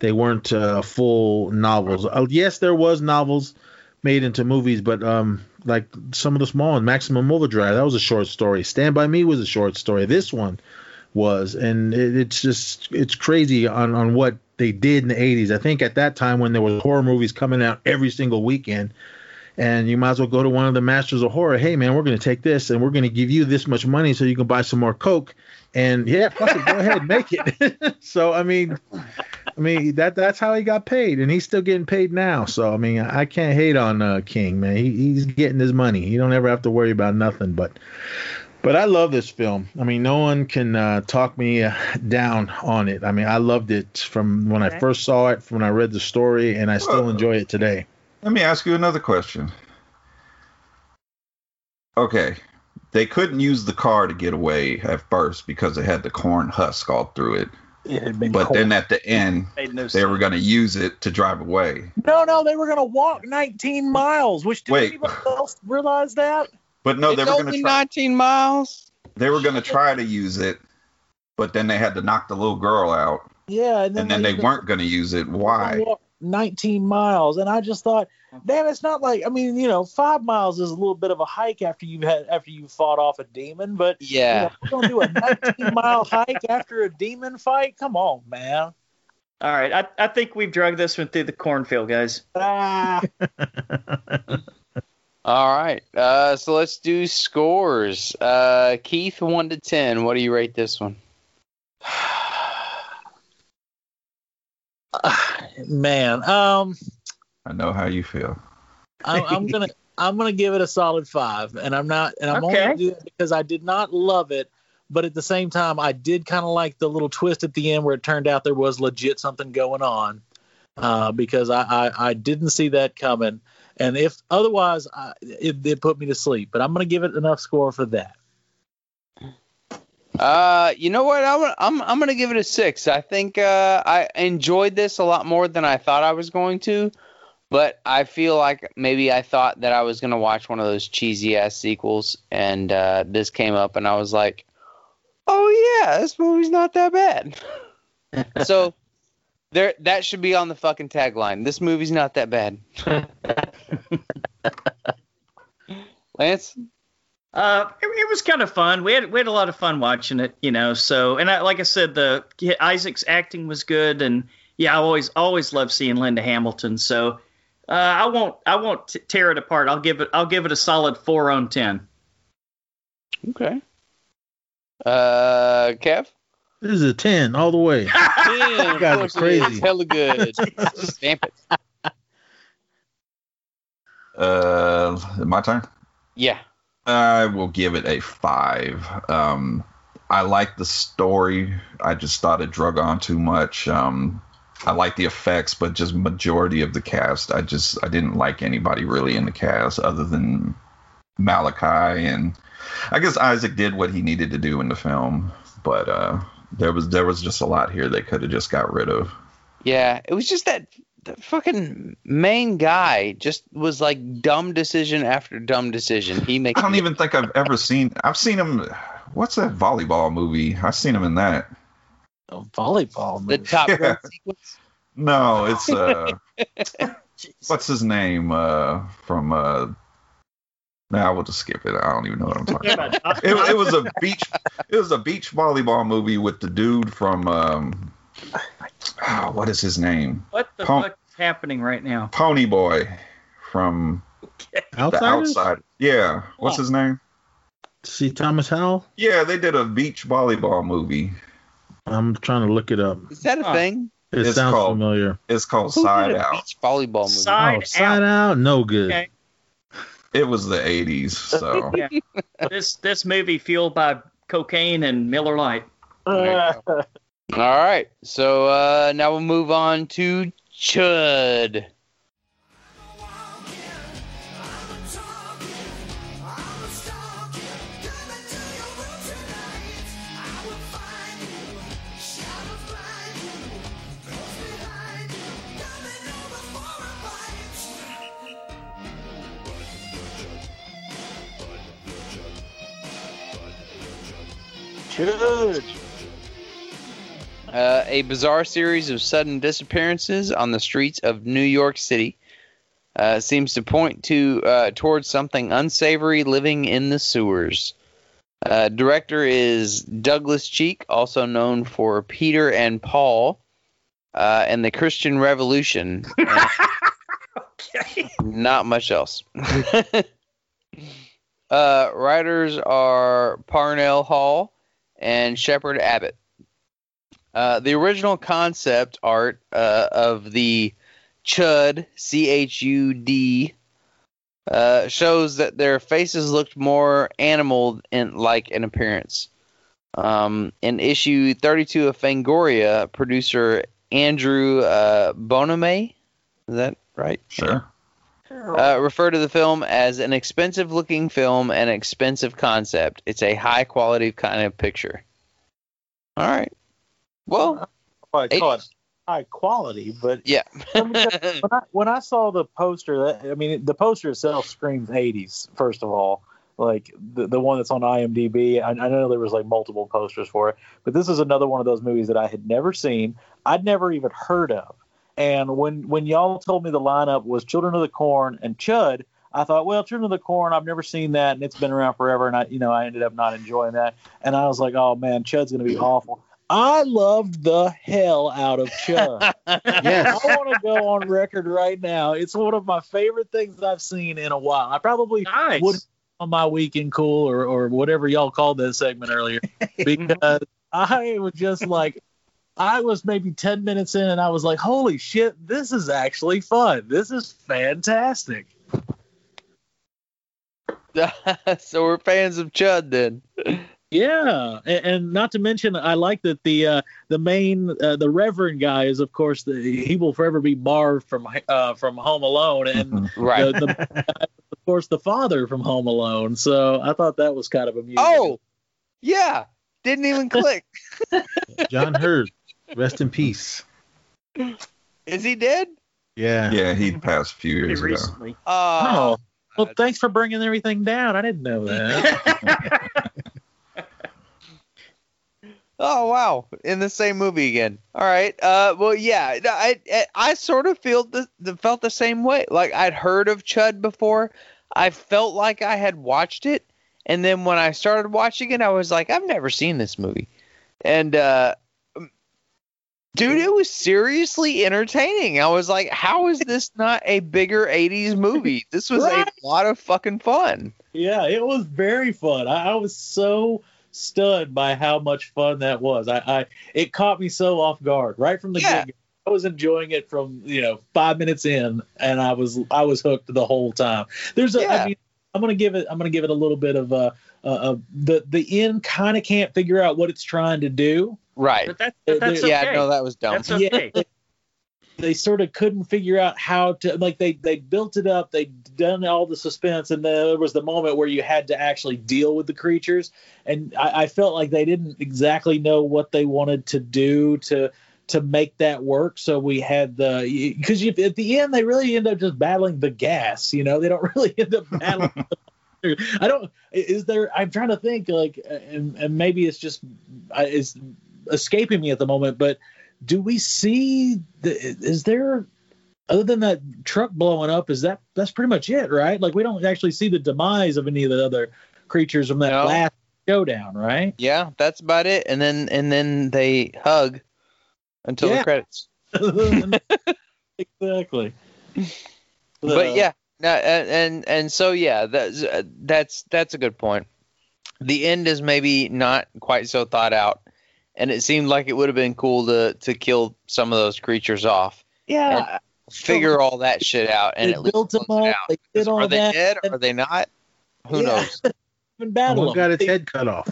They weren't uh, full novels. Uh, yes there was novels made into movies but um like some of the small ones maximum overdrive that was a short story. Stand by me was a short story. This one was. And it, it's just it's crazy on on what they did in the 80s i think at that time when there was horror movies coming out every single weekend and you might as well go to one of the masters of horror. Hey man we're going to take this and we're going to give you this much money so you can buy some more coke. And yeah fuck it, go ahead make it. So i mean i mean that that's how he got paid and he's still getting paid now. So i mean i can't hate on uh, king man. He, he's getting his money. He don't ever have to worry about nothing but but I love this film. I mean, no one can uh, talk me uh, down on it. I mean, I loved it from when I first saw it, from when I read the story, and I still Well- enjoy it today. Let me ask you another question. Okay, they couldn't use the car to get away at first because it had the corn husk all through it. It had been But cold. then at the end, no they sense. were going to use it to drive away. no, no, they were gonna walk 19 miles. Which did Wait. anybody else realize that? But no, it's they were going only to try. 19 miles. They were going to try to use it, but then they had to knock the little girl out, Yeah, and then, and then they weren't going to use it. Why? 19 miles, and I just thought, damn, it's not like I mean, you know, five miles is a little bit of a hike after you've had after you fought off a demon, but Yeah. you know, we're gonna do a 19 mile hike after a demon fight. Come on, man. All right, I, I think we've drugged this one through the cornfield, guys. Ah, All right. Uh, so let's do scores. Uh, Keith, 1 to 10. What do you rate this one? man. Um, I know how you feel. I'm, I'm gonna I'm gonna give it a solid five, and I'm not, and I'm Okay. only doing it because I did not love it, but at the same time, I did kind of like the little twist at the end where it turned out there was legit something going on, uh, because I, I I didn't see that coming, and if otherwise, I, it, it put me to sleep. But I'm gonna give it enough score for that. Uh, you know what? I'm I'm I'm gonna give it a six. I think uh, I enjoyed this a lot more than I thought I was going to, but I feel like maybe I thought that I was gonna watch one of those cheesy ass sequels, and uh, this came up, and I was like, oh yeah, this movie's not that bad. so There, that should be on the fucking tagline. This movie's not that bad. Lance, Uh, it, it was kind of fun. We had we had a lot of fun watching it, you know. So, and I, like I said, the Isaac's acting was good, and yeah, I always always love seeing Linda Hamilton. So, uh, I won't I won't t- tear it apart. I'll give it I'll give it a solid four on ten. okay. Uh, Kev, This is a ten all the way. Yeah, of guys are crazy. is. Hella good. Stamp it. Uh, my turn. Yeah. I will give it a five. Um, I like the story. I just thought it drug on too much. Um, I like the effects, but just majority of the cast, I just I didn't like anybody really in the cast other than Malachi and I guess Isaac did what he needed to do in the film, but uh, there was there was just a lot here they could have just got rid of. Yeah, it was just that the fucking main guy just was like dumb decision after dumb decision. He makes I don't even think I've ever seen. I've seen him. What's that volleyball movie? I've seen him in that. A volleyball. the top Yeah. sequence. No, it's uh, what's his name? Uh, from uh, now we'll just skip it. I don't even know what I'm talking about. It, it was a beach. It was a beach volleyball movie with the dude from um, ah, what is his name? what the Pump. fuck is happening right now? Pony Boy from the Outsiders? Outside. Yeah, what's his name? C. Thomas Howell? Yeah, they did a beach volleyball movie. I'm trying to look it up. Is that a Huh. thing? It It's sounds called- familiar. It's called Who Side did a Out. beach volleyball movie? Side oh, Side Out, no good. Okay. It was the 80s, so Yeah. this this movie fueled by cocaine and Miller Lite. All right, so uh, now we'll move on to Chud. Chudge. Uh, a bizarre series of sudden disappearances on the streets of New York City uh, seems to point to uh, towards something unsavory living in the sewers. Uh, director is Douglas Cheek, also known for Peter and Paul uh, and the Christian Revolution. Okay. not much else. uh, writers are Parnell Hall and Shepard Abbott. Uh, the original concept art uh, of the Chud, C H U D, uh, shows that their faces looked more animal like in appearance. Um, in issue 32 of Fangoria, producer Andrew uh, Bonime, is that right? sure. Uh, refer to the film as an expensive looking film and expensive concept. It's a high quality kind of picture. All right. Well, I call it 80s. high quality, but yeah. when I, when I saw the poster, that, I mean, the poster itself screams 80s. First of all, like the the one that's on IMDb. I, I know there was like multiple posters for it, but this is another one of those movies that I had never seen. I'd never even heard of. And when when y'all told me the lineup was Children of the Corn and Chud, I thought, well, Children of the Corn, I've never seen that, and it's been around forever, and I, you know, I ended up not enjoying that. And I was like, oh man, Chud's gonna be awful. I loved the hell out of Chud. Yes. I want to go on record right now. It's one of my favorite things I've seen in a while. I probably Nice. would on my weekend cool or, or whatever y'all called that segment earlier because I was just like, I was maybe 10 minutes in and I was like, holy shit, this is actually fun. This is fantastic. so we're fans of Chud then. Yeah, and, and not to mention, I like that the uh, the main uh, the Reverend guy is, of course, the, he will forever be Marv from uh, from Home Alone, and Right. the, the, of course the father from Home Alone. So I thought that was kind of amusing. oh, yeah. Didn't even click. John Heard, rest in peace. Is he dead? Yeah. Yeah, he passed a few Pretty years ago. recently. Oh. Oh, well, thanks for bringing everything down. I didn't know that. Oh wow, in the same movie again. All right. Uh, well, yeah, I I, I sort of feel the, the felt the same way. Like I'd heard of Chud before. I felt like I had watched it, and then when I started watching it, I was like, I've never seen this movie, and uh, dude, it was seriously entertaining. I was like, how is this not a bigger '80s movie? This was Right. a lot of fucking fun. Yeah, it was very fun. I, I was so stunned by how much fun that was. I, I it caught me so off guard right from the Yeah. get. I was enjoying it from you know five minutes in, and I was I was hooked the whole time. There's a, Yeah. I mean, I'm gonna give it I'm gonna give it a little bit of uh, uh, uh the the end kind of can't figure out what it's trying to do. Right. But that, but that's yeah, okay. no, that was dumb. That's okay. they sort of couldn't figure out how to like they they built it up they'd done all the suspense and then there was the moment where you had to actually deal with the creatures and I, I felt like they didn't exactly know what they wanted to do to to make that work so we had the because at the end they really end up just battling the gas you know they don't really end up battling I don't. Is there? I'm trying to think. Like, and, and maybe it's just it's escaping me at the moment. But do we see? The, is there? Other than that truck blowing up, is that that's pretty much it, right? Like, we don't actually see the demise of any of the other creatures from that No. last showdown, right? Yeah, that's about it. And then and then they hug until Yeah. the credits. exactly. But Uh, yeah, and and, and so yeah, that's uh, that's that's a good point. The end is maybe not quite so thought out, and it seemed like it would have been cool to to kill some of those creatures off, yeah. figure all that shit out, and they at least built them it up. out. They did all Are they that. dead? Are they not? Who Yeah. knows? and battle One got its head cut off.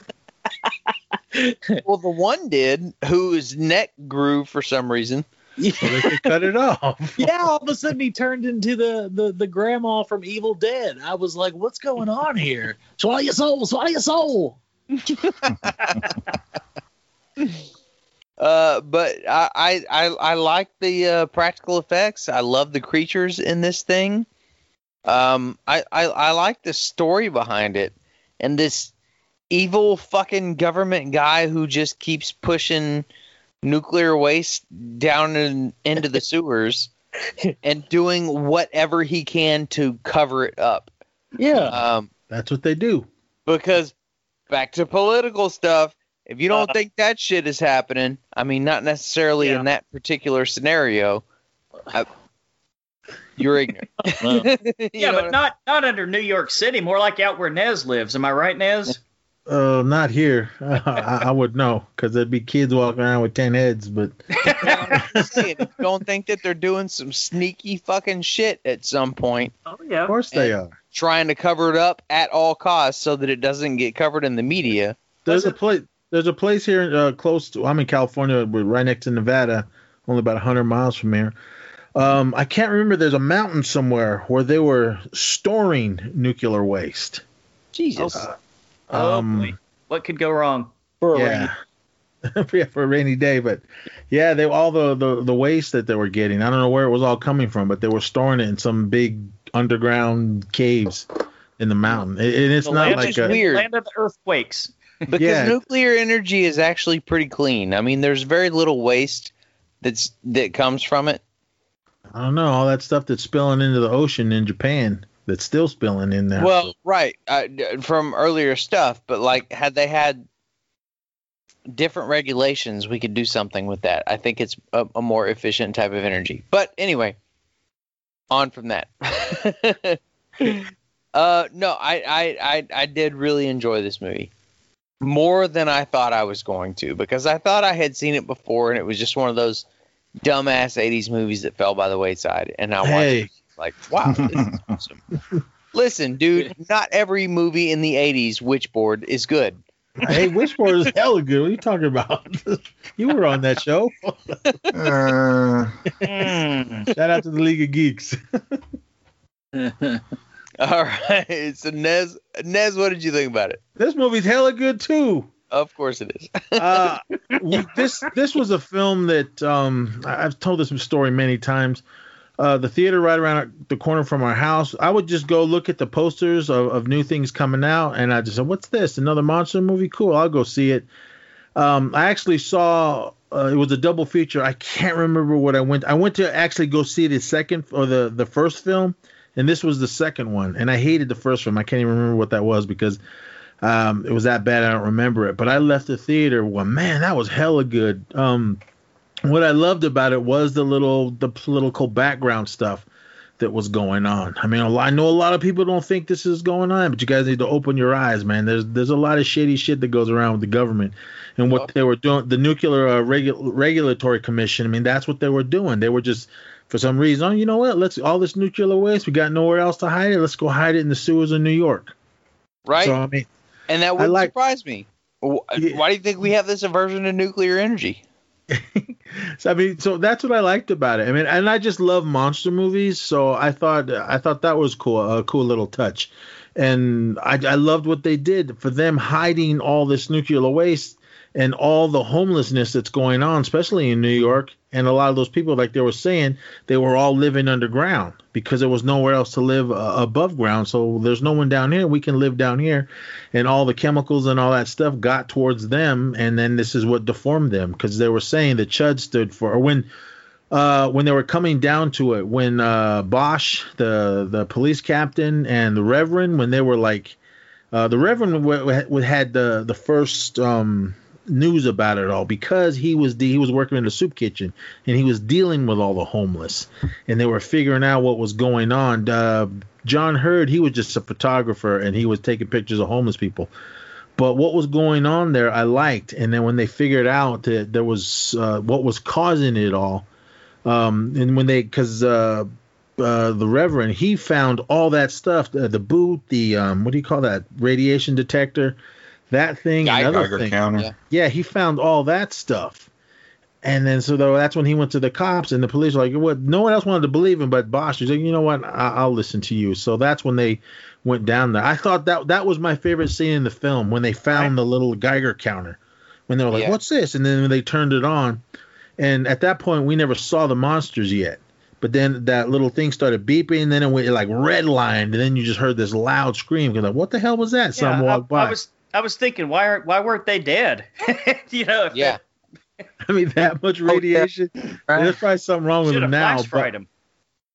Well, the one did, whose neck grew for some reason. So they could cut it off. yeah, all of a sudden he turned into the, the the grandma from Evil Dead. I was like, what's going on here? Swallow your soul, swallow your soul. Uh, but I I I, I like the uh, practical effects. I love the creatures in this thing. Um, I, I I like the story behind it, and this evil fucking government guy who just keeps pushing nuclear waste down in, into the sewers and doing whatever he can to cover it up. Yeah. Um, That's what they do. because back to political stuff if you don't think that shit is happening i mean not necessarily Yeah. in that particular scenario I, you're ignorant Well, You yeah, know but not not under New York City. More like out where Nez lives. Am I right, Nez? Uh, not here. I, I would know because there'd be kids walking around with ten heads. But saying, don't think that they're doing some sneaky fucking shit at some point Oh yeah. of course they are. trying to cover it up at all costs so that it doesn't get covered in the media There's a place. There's a place here uh, close to. I'm in California, but right next to Nevada, only about 100 miles from here. Um, I can't remember. There's a mountain somewhere where they were storing nuclear waste. jesus Oh, Um, boy. What could go wrong? for a yeah. yeah, for a rainy day, but yeah, they all the, the the waste that they were getting. I don't know where it was all coming from, but they were storing it in some big underground caves in the mountain. It, and it's The not land like is a weird. Land of the earthquakes. because Yeah. nuclear energy is actually pretty clean. I mean, there's very little waste that's that comes from it. I don't know all that stuff that's spilling into the ocean in Japan that's still spilling in there. Well, right, uh, from earlier stuff, but like had they had different regulations, we could do something with that. I think it's a, a more efficient type of energy. But anyway, on from that. uh, no, I, I, I, I did really enjoy this movie more than I thought I was going to because I thought I had seen it before and it was just one of those dumbass 80s movies that fell by the wayside. And I watched Hey. it like, wow, this is awesome. Listen, dude, not every movie in the 80s Witchboard is good. hey, Witchboard is hella good. What are you talking about? you were on that show. Uh, Mm. Shout out to the League of Geeks. All right. So Nez, Nez, what did you think about it? this movie's hella good too. Of course it is. uh, this this was a film that um, I- I've told this story many times. Uh, the theater right around the corner from our house. I would just go look at the posters of, of new things coming out, and I just said, "What's this? Another monster movie? Cool, I'll go see it." Um, I actually saw uh, it was a double feature. I can't remember what I went. I went to actually go see the second or the the first film, and this was the second one. And I hated the first film. I can't even remember what that was because um, it was that bad. I don't remember it. But I left the theater. Well, man, that was hella good. Um, what I loved about it was the little the political background stuff that was going on. I mean, I know a lot of people don't think this is going on, but you guys need to open your eyes, man. There's there's a lot of shady shit that goes around with the government and what they were doing. The nuclear uh, regu- regulatory commission. I mean, that's what they were doing. They were just for some reason, oh, you know what? Let's all this nuclear waste. We got nowhere else to hide it. Let's go hide it in the sewers of New York. Right? So I mean, and that wouldn't like- surprise me. Why do you think we have this aversion to nuclear energy? So I mean, so that's what I liked about it. I mean, and I just love monster movies, so I thought I thought that was cool, a cool little touch. And I, I loved what they did for them hiding all this nuclear waste and all the homelessness that's going on, especially in New York. And a lot of those people, like they were saying, they were all living underground because there was nowhere else to live uh, above ground. So there's no one down here. We can live down here. And all the chemicals and all that stuff got towards them. And then this is what deformed them because they were saying the Chud stood for, or when. Uh, when they were coming down to it, when uh, Bosch, the the police captain, and the Reverend, when they were like, uh, the Reverend w- w- had the the first um, news about it all because he was he was working in the soup kitchen and he was dealing with all the homeless and they were figuring out what was going on. Uh, John Heard, he was just a photographer and he was taking pictures of homeless people. But what was going on there, I liked. And then when they figured out that there was uh, what was causing it all, um, and when they, because uh, uh, the Reverend, he found all that stuff, the, the boot, the um, what do you call that, radiation detector, that thing, Geiger- another Geiger thing. counter. Yeah. Yeah, he found all that stuff. And then so though that's when he went to the cops and the police were like, what? No one else wanted to believe him, but Bosch. He's like, you know what? I- I'll listen to you. So that's when they went down there. I thought that that was my favorite scene in the film when they found the little Geiger counter. When they were like, Yeah. what's this? And then when they turned it on, and at that point we never saw the monsters yet. But then that little thing started beeping, and then it went like red lined, and then you just heard this loud scream. You're like, what the hell was that? Someone I, walked by. I was I was thinking why aren't why weren't they dead? you know, if Yeah. I mean, that much radiation. There's probably something wrong with should them now. But, them.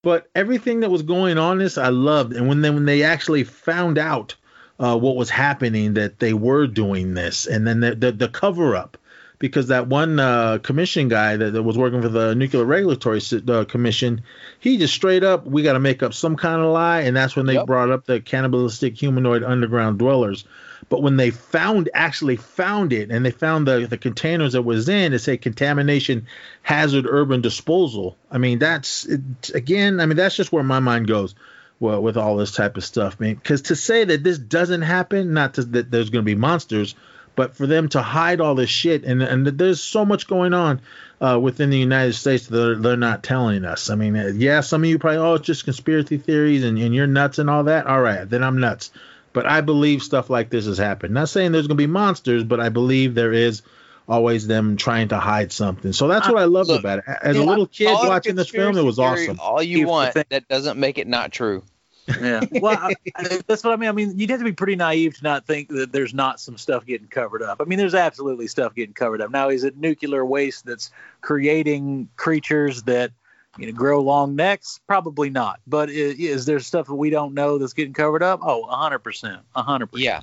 but everything that was going on, this I loved. And when they when they actually found out uh, what was happening, that they were doing this, and then the the, the cover up, because that one uh, commission guy that, that was working for the Nuclear Regulatory uh, Commission, he just straight up, we got to make up some kind of lie, and that's when they Yep. brought up the cannibalistic humanoid underground dwellers. But when they found actually found it and they found the, the containers that was in, it said contamination hazard urban disposal. I mean, that's it, again, I mean, that's just where my mind goes well, with all this type of stuff, man. Because to say that this doesn't happen, not to, that there's going to be monsters, but for them to hide all this shit, and and there's so much going on uh, within the United States that they're, they're not telling us. I mean, yeah, some of you probably, oh, it's just conspiracy theories and, and you're nuts and all that. All right, then I'm nuts. But I believe stuff like this has happened. Not saying there's going to be monsters, but I believe there is always them trying to hide something. So that's what I love Look, about it. As a little kid Call it a watching this film, it was theory awesome. All you Here's want, that doesn't make it not true. Yeah. Well, I, I- that's what I mean. I mean, you'd have to be pretty naive to not think that there's not some stuff getting covered up. I mean, there's absolutely stuff getting covered up. Now, is it nuclear waste that's creating creatures that you know grow long necks? Probably not. But is, is there stuff that we don't know that's getting covered up? Oh, 100 percent, 100 percent. Yeah.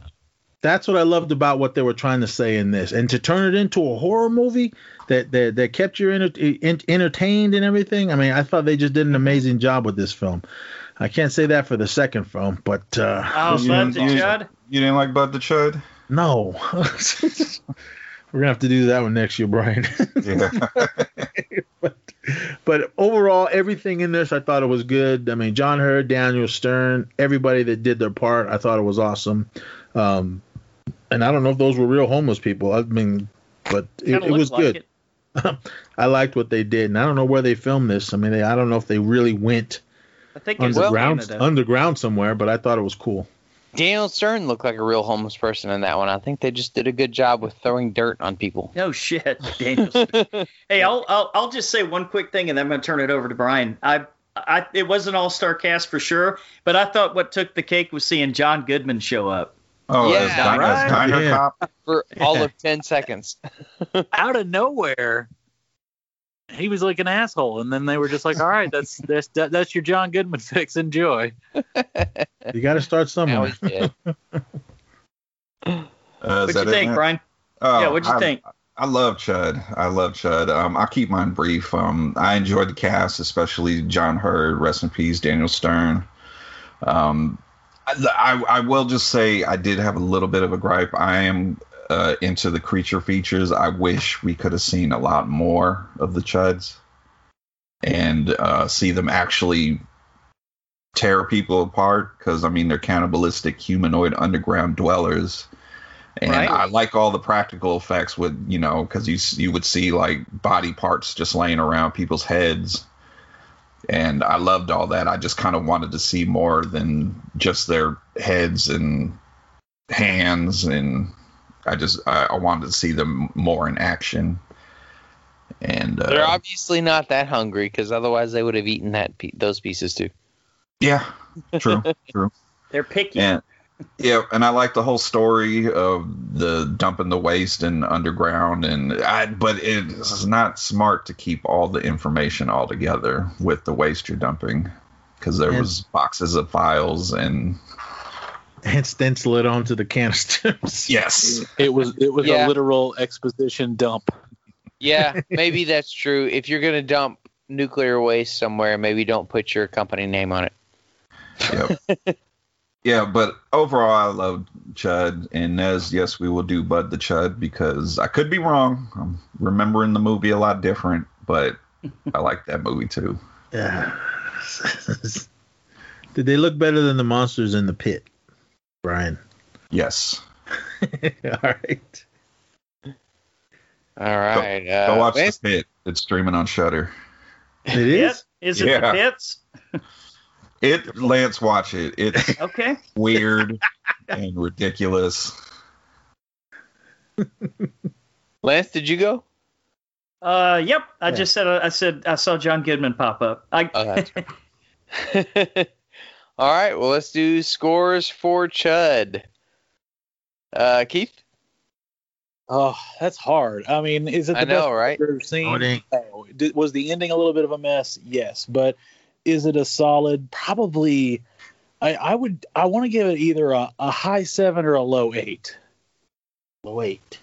that's what I loved about what they were trying to say in this, and to turn it into a horror movie that that, that kept you enter, en- entertained and everything. I mean, I thought they just did an amazing job with this film. I can't say that for the second film, but uh, Oh, this you Bud the didn't- awesome. Chud. You didn't like Bud the Chud? no, we're gonna have to do that one next year, Brian. Yeah. but but overall, everything in this, I thought it was good. I mean, John Heard, Daniel Stern, everybody that did their part, I thought it was awesome. Um, and I don't know if those were real homeless people. I mean, but it, Kinda it was like good. it. I liked what they did, and I don't know where they filmed this. I mean, they, I don't know if they really went I think underground, underground somewhere, but I thought it was cool. Daniel Stern looked like a real homeless person in that one. I think they just did a good job with throwing dirt on people. No shit, Daniel. hey, I'll, I'll I'll just say one quick thing, and then I'm gonna turn it over to Brian. I I it was an all star cast for sure, but I thought what took the cake was seeing John Goodman show up. Oh, Yeah, as, Di- right. as Diner Yeah. Cop. for all of ten seconds. Out of nowhere, he was like an asshole, and then they were just like, "All right, that's that's that, that's your John Goodman fix. Enjoy." You got to start somewhere. Uh, What'd you it, think, Lance? Brian? Oh, yeah, what'd you I- think? I love Chud. I love Chud. Um, I'll keep mine brief. Um, I enjoyed the cast, especially John Heard. Rest in peace, Daniel Stern. Um, I, I, I will just say I did have a little bit of a gripe. I am uh, into the creature features. I wish we could have seen a lot more of the Chuds and uh, see them actually tear people apart. Because I mean, they're cannibalistic humanoid underground dwellers and Right. I like all the practical effects with you know because you you would see like body parts just laying around people's heads, and I loved all that. I just kind of wanted to see more than just their heads and hands, and I just I, I wanted to see them more in action. And uh, They're obviously not that hungry because otherwise they would have eaten that pe- those pieces too. yeah, true, true. They're picky. And yeah, and I like the whole story of the dumping the waste in underground, and I. But it's not smart to keep all the information all together with the waste you're dumping, because there And- was boxes of files and And stencil it onto the canisters. yes, It was it was Yeah. a literal exposition dump. Yeah, maybe that's true. If you're gonna dump nuclear waste somewhere, maybe don't put your company name on it. yep. yeah. But overall, I love Chud and Nez. Yes, we will do Bud the Chud because I could be wrong. I'm remembering the movie a lot different, but I like that movie too. Yeah. Did they look better than the monsters in the pit, Brian? Yes. All right. All right. uh, Go watch Lance- the pit. It's streaming on Shudder. It is. Yep. Is it Yeah. the pits? It Lance, watch it. It's Okay. weird and ridiculous. Lance, did you go? Uh, yep. I Yeah. just said I said I saw John Goodman pop up. I Oh, that's All right. Well, let's do scores for Chud. Uh, Keith. Oh, that's hard. I mean, is it the I know, best right? you've ever seen? No, it ain't. No. Did, was the ending a little bit of a mess? Yes, but is it a solid? Probably. I, I would. I want to give it either a, a high seven or a low eight. Wait.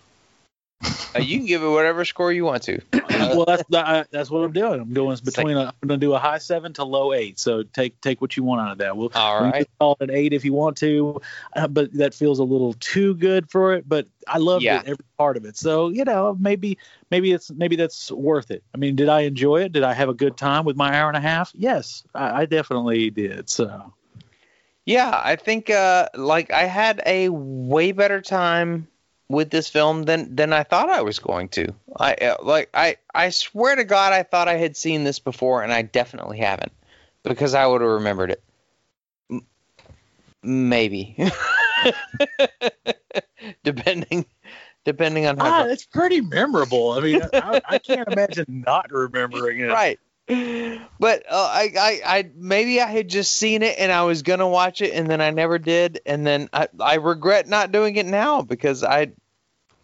Uh, you can give it whatever score you want to. well, that's that, that's what I'm doing. I'm going between. A, I'm going to do a high seven to low eight. So take take what you want out of that. We'll, All can call it an eight if you want to, uh, but that feels a little too good for it. But I loved Yeah. it, every part of it. So you know, maybe maybe it's maybe that's worth it. I mean, did I enjoy it? Did I have a good time with my hour and a half? Yes, I, I definitely did. So Yeah, I think uh, like I had a way better time with this film than than I thought I was going to. I uh, like I I swear to God I thought I had seen this before and I definitely haven't because I would have remembered it. M- maybe. depending depending on how ah, it's pretty memorable. I mean, I, I can't imagine not remembering it. right. But uh, I, I, I, maybe I had just seen it and I was gonna watch it and then I never did, and then I, I regret not doing it now because I,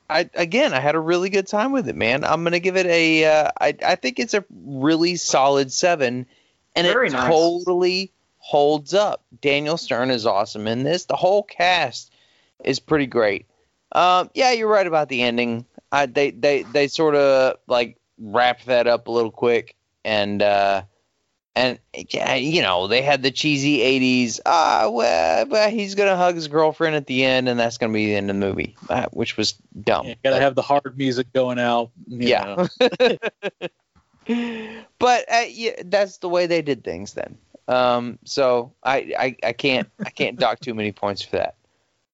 I, again, I had a really good time with it, man. I'm gonna give it a, uh, I, I think it's a really solid seven, and Very it nice. totally holds up. Daniel Stern is awesome in this. The whole cast is pretty great. Um, yeah, you're right about the ending. I, they, they, they sort of like wrap that up a little quick and uh and you know they had the cheesy 80s ah well, well he's gonna hug his girlfriend at the end and that's gonna be the end of the movie uh, which was dumb. Yeah, gotta have the hard music going out. Yeah. but uh, yeah, that's the way they did things then. Um so I, I i can't i can't dock too many points for that.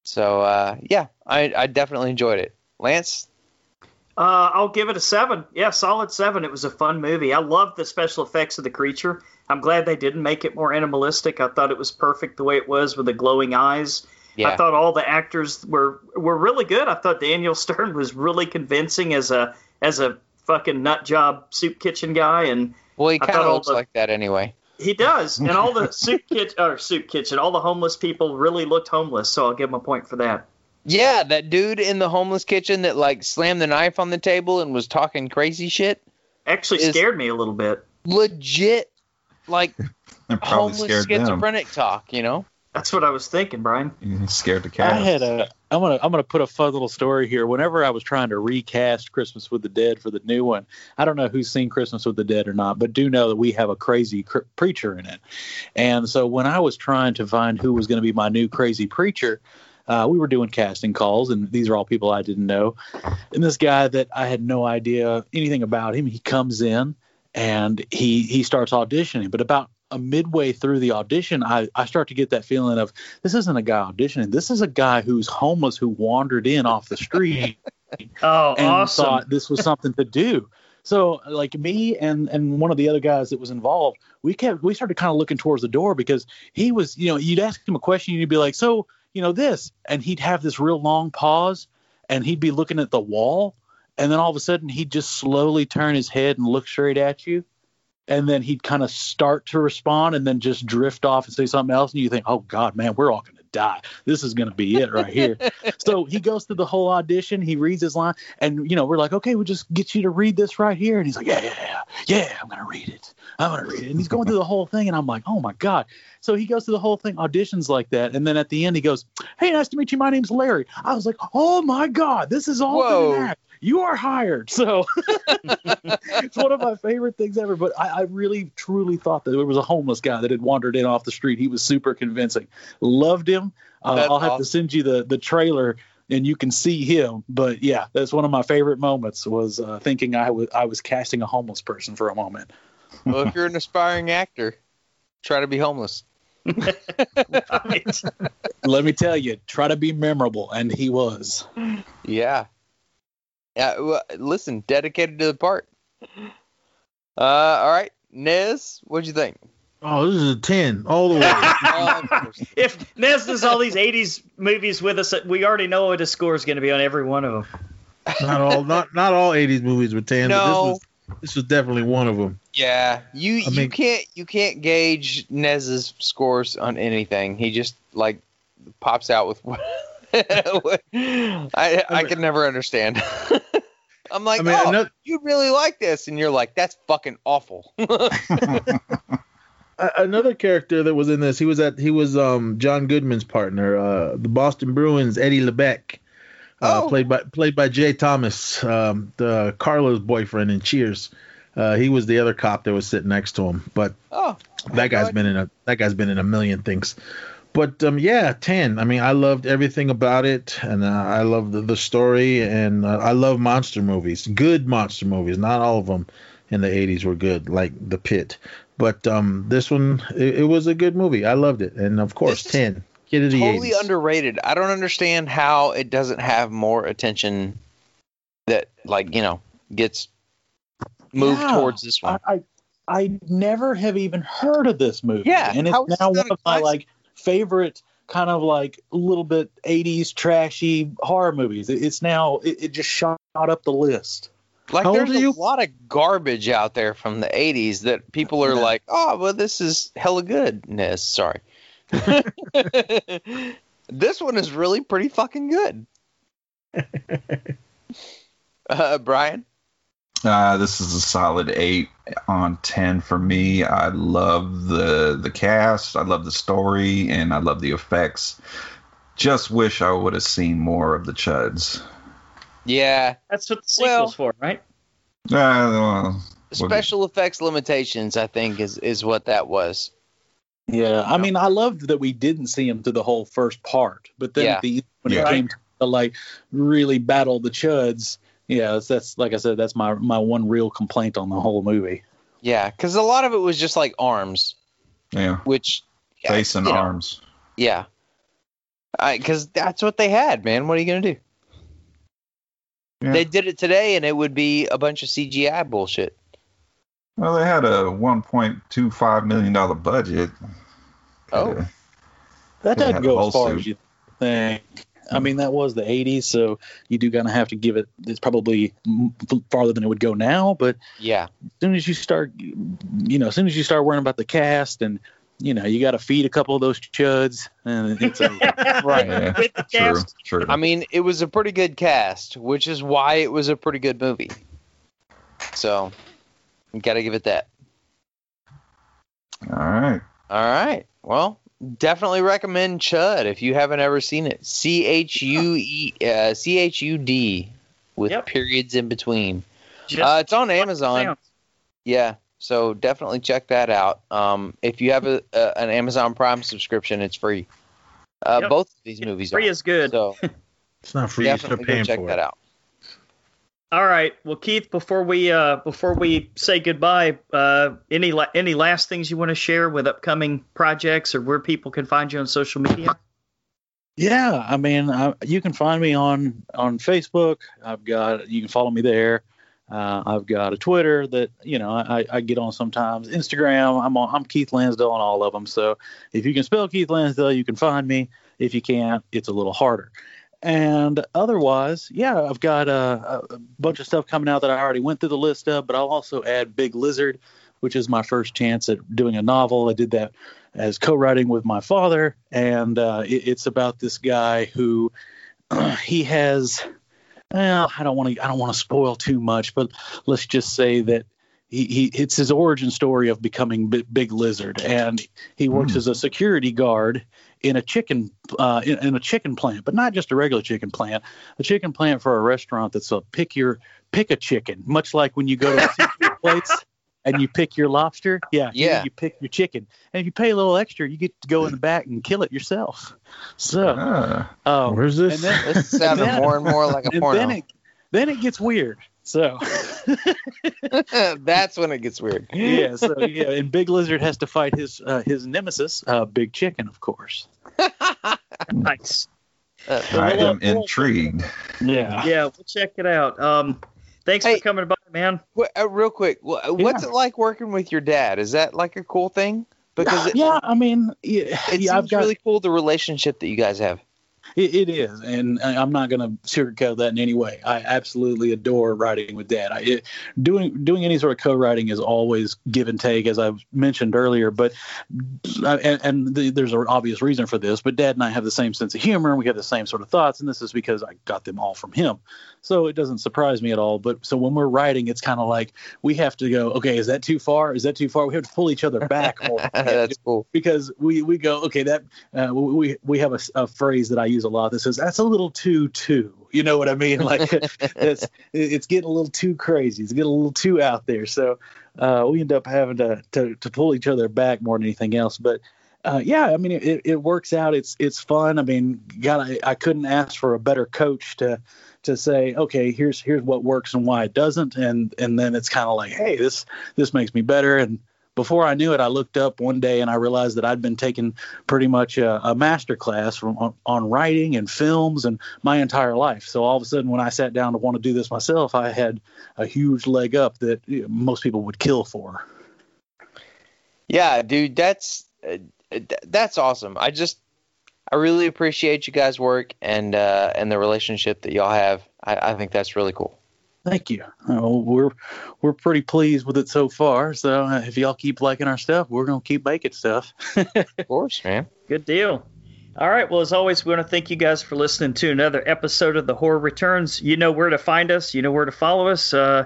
So uh yeah i i definitely enjoyed it. Lance Uh, I'll give it a seven. Yeah, solid seven. It was a fun movie. I loved the special effects of the creature. I'm glad they didn't make it more animalistic. I thought it was perfect the way it was with the glowing eyes. yeah I thought all the actors were were really good. I thought Daniel Stern was really convincing as a as a fucking nut job soup kitchen guy, and well he kind of looks the- like that anyway he does. And all the soup kitchen or soup kitchen, all the homeless people really looked homeless. So I'll give him a point for that. Yeah, that dude in the homeless kitchen that like slammed the knife on the table and was talking crazy shit. Actually scared me a little bit. Legit, like homeless scared them. schizophrenic talk. You know? That's what I was thinking, Brian. You scared the I had a. I'm gonna. I'm gonna put a fun little story here. Whenever I was trying to recast Christmas with the Dead for the new one, I don't know who's seen Christmas with the Dead or not, but do know that we have a crazy cr- preacher in it. And so when I was trying to find who was going to be my new crazy preacher, uh, we were doing casting calls, and these are all people I didn't know. And this guy that I had no idea anything about him, he comes in and he he starts auditioning. But about a midway through the audition, I, I start to get that feeling of this isn't a guy auditioning. This is a guy who's homeless who wandered in off the street Oh, and awesome. thought this was something to do. So like me and and one of the other guys that was involved, we kept we started kind of looking towards the door because he was, you know, you'd ask him a question and you'd be like, so you know this, and he'd have this real long pause, and he'd be looking at the wall, and then all of a sudden he'd just slowly turn his head and look straight at you. And then he'd kind of start to respond and then just drift off and say something else. And you think, oh, God, man, we're all going to die. This is going to be it right here so he goes through the whole audition. He reads his line, and you know we're like, okay, we'll just get you to read this right here. And he's like, yeah, yeah, yeah, yeah, I'm gonna read it. I'm gonna read it. And he's going through the whole thing, and I'm like, oh my god. So he goes through the whole thing, auditions like that, and then at the end he goes, hey, nice to meet you. My name's Larry. I was like, oh my god, this is all Whoa. an act. You are hired. So it's one of my favorite things ever. But I, I really truly thought that there was a homeless guy that had wandered in off the street. He was super convincing. Loved him. Uh, I'll have to send you the the trailer and you can see him. But yeah, that's one of my favorite moments was uh, thinking I was I was casting a homeless person for a moment. Well, if you're an aspiring actor, try to be homeless. Right. Let me tell you, try to be memorable, and he was. Yeah. Yeah. Well, listen, dedicated to the part. Uh, all right, Nez, what'd you think? Oh, this is a ten all the way. Uh, if Nez does all these 80s movies with us, we already know what his score is going to be on every one of them. not all, not not all '80s movies were ten. But this No. This was definitely one of them. Yeah, you you mean- can't you can't gauge Nez's scores on anything. He just like pops out with. I I could never understand. I'm like, I mean, oh, another- you really like this, and you're like, that's fucking awful. Another character that was in this, he was at he was um John Goodman's partner, uh, the Boston Bruins Eddie LeBec, uh, Oh. played by played by Jay Thomas, um, the Carla's boyfriend in Cheers. Uh, he was the other cop that was sitting next to him, but oh, that guy's God. been in a that guy's been in a million things. But um, yeah, ten. I mean, I loved everything about it, and uh, I love the, the story, and uh, I love monster movies, good monster movies. Not all of them in the '80s were good, like The Pit, but um, this one it, it was a good movie. I loved it, and of course, This is ten. Kid of the totally 80s. underrated. I don't understand how it doesn't have more attention. That like you know gets moved Yeah, towards this one. I, I I never have even heard of this movie. Yeah, and it's now one of my like favorite kind of like a little bit 80s trashy horror movies. It, it's now it, it just shot up the list. Like How there's a you? lot of garbage out there from the 80s that people are Yeah. like, "Oh, well this is hella goodness." Sorry. this one is really pretty fucking good. Uh, Brian? Uh, this is a solid eight on ten for me. I love the the cast, I love the story, and I love the effects. Just wish I would have seen more of the Chuds. Yeah, That's what the Well- sequel's for, right? Uh, well, special effects limitations I think is is what that was. Yeah, I mean, I loved that we didn't see him through the whole first part, but then Yeah. the when Yeah. it came to like really battle the chuds, yeah, that's, that's like I said, that's my my one real complaint on the whole movie. Yeah, cuz a lot of it was just like arms, yeah, which yeah, face and you know, arms. Yeah. Because that's what they had, man. What are you going to do? Yeah. They did it today, and it would be a bunch of CGI bullshit. Well, they had a one point two five million dollar budget. Oh. That They doesn't go as far suit. as you think. I mean, that was the '80s, so you do kind of have to give it. It's probably farther than it would go now, but Yeah. as soon as you start, you know, as soon as you start worrying about the cast and you know, you got to feed a couple of those chuds, and it's over. Right. Yeah, With the true, cast. true. I mean, it was a pretty good cast, which is why it was a pretty good movie. So, got to give it that. All right. All right. Well, definitely recommend Chud if you haven't ever seen it. C H U E uh, C H U D with Yep. periods in between. Uh, it's on Amazon. sounds. Yeah. So definitely check that out. Um, if you have a, a an Amazon Prime subscription, it's free. Uh, Yep. Both of these movies Free are. Free is good. So It's not free. You're definitely paying go check for that it. out. All right. Well, Keith, before we uh, before we say goodbye, uh, any la- any last things you want to share with upcoming projects or where people can find you on social media? Yeah, I mean, I, you can find me on on Facebook. I've got you can follow me there. Uh, I've got a Twitter that you know I, I get on sometimes. Instagram, I'm on. I'm Keith Lansdale on all of them. So if you can spell Keith Lansdale, you can find me. If you can't, it's a little harder. And otherwise, yeah, I've got a, a bunch of stuff coming out that I already went through the list of, but I'll also add Big Lizard, which is my first chance at doing a novel. I did that as co-writing with my father, and uh, it, it's about this guy who he has. Well, I don't want to. I don't want to spoil too much, but let's just say that he, he it's his origin story of becoming Big, Big Lizard, and he works Hmm. as a security guard in a chicken uh, in, in a chicken plant, but not just a regular chicken plant, a chicken plant for a restaurant that's a pick your pick a chicken, much like when you go to seafood plates and you pick your lobster. Yeah, Yeah. You pick your chicken, and if you pay a little extra, you get to go in the back and kill it yourself. So, Ah, oh, Where's this? and then, This sounded then- more and more like a porno. then it then it gets weird. So That's when it gets weird. yeah, so yeah, and Big Lizard has to fight his uh, his nemesis, uh, Big Chicken, of course. Nice. Uh, I well, am well- intrigued. Yeah. Yeah, we'll check it out. Um, thanks Hey. for coming by, man. Wh- uh, real quick, wh- what's Yeah. it like working with your dad? Is that like a cool thing? Because it, yeah, I mean, yeah, it yeah, seems got really cool the relationship that you guys have. It, it is, and I'm not going to sugarcoat that in any way. I absolutely adore writing with Dad. I, it, doing doing any sort of co-writing is always give and take, as I've mentioned earlier. But and, and the, there's an obvious reason for this. But Dad and I have the same sense of humor, and we have the same sort of thoughts, and this is because I got them all from him. So it doesn't surprise me at all. But so when we're writing, it's kind of like we have to go, okay, is that too far? Is that too far? We have to pull each other back more. That's cool. because we we go okay that uh, we we have a, a phrase that I use a lot that says that's a little too too. You know what I mean? Like it's it's getting a little too crazy. It's getting a little too out there. So uh, we end up having to, to to pull each other back more than anything else. But uh, yeah I mean it, it works out. It's it's fun. I mean God I, I couldn't ask for a better coach to to say okay here's here's what works and why it doesn't. And and then it's kind of like hey this this makes me better. And before I knew it, I looked up one day and I realized that I'd been taking pretty much a, a master class from on, on writing and films and my entire life. So all of a sudden, when I sat down to want to do this myself, I had a huge leg up that most people would kill for. Yeah, dude, that's uh, that's awesome. I just I really appreciate you guys' work and uh, and the relationship that y'all have. I, I think that's really cool. Thank you. Uh, we're we're pretty pleased with it so far. So uh, if y'all keep liking our stuff, we're gonna keep making stuff. Of course, man. Good deal. All right. Well, as always, we want to thank you guys for listening to another episode of The Horror Returns. You know where to find us. You know where to follow us. Uh,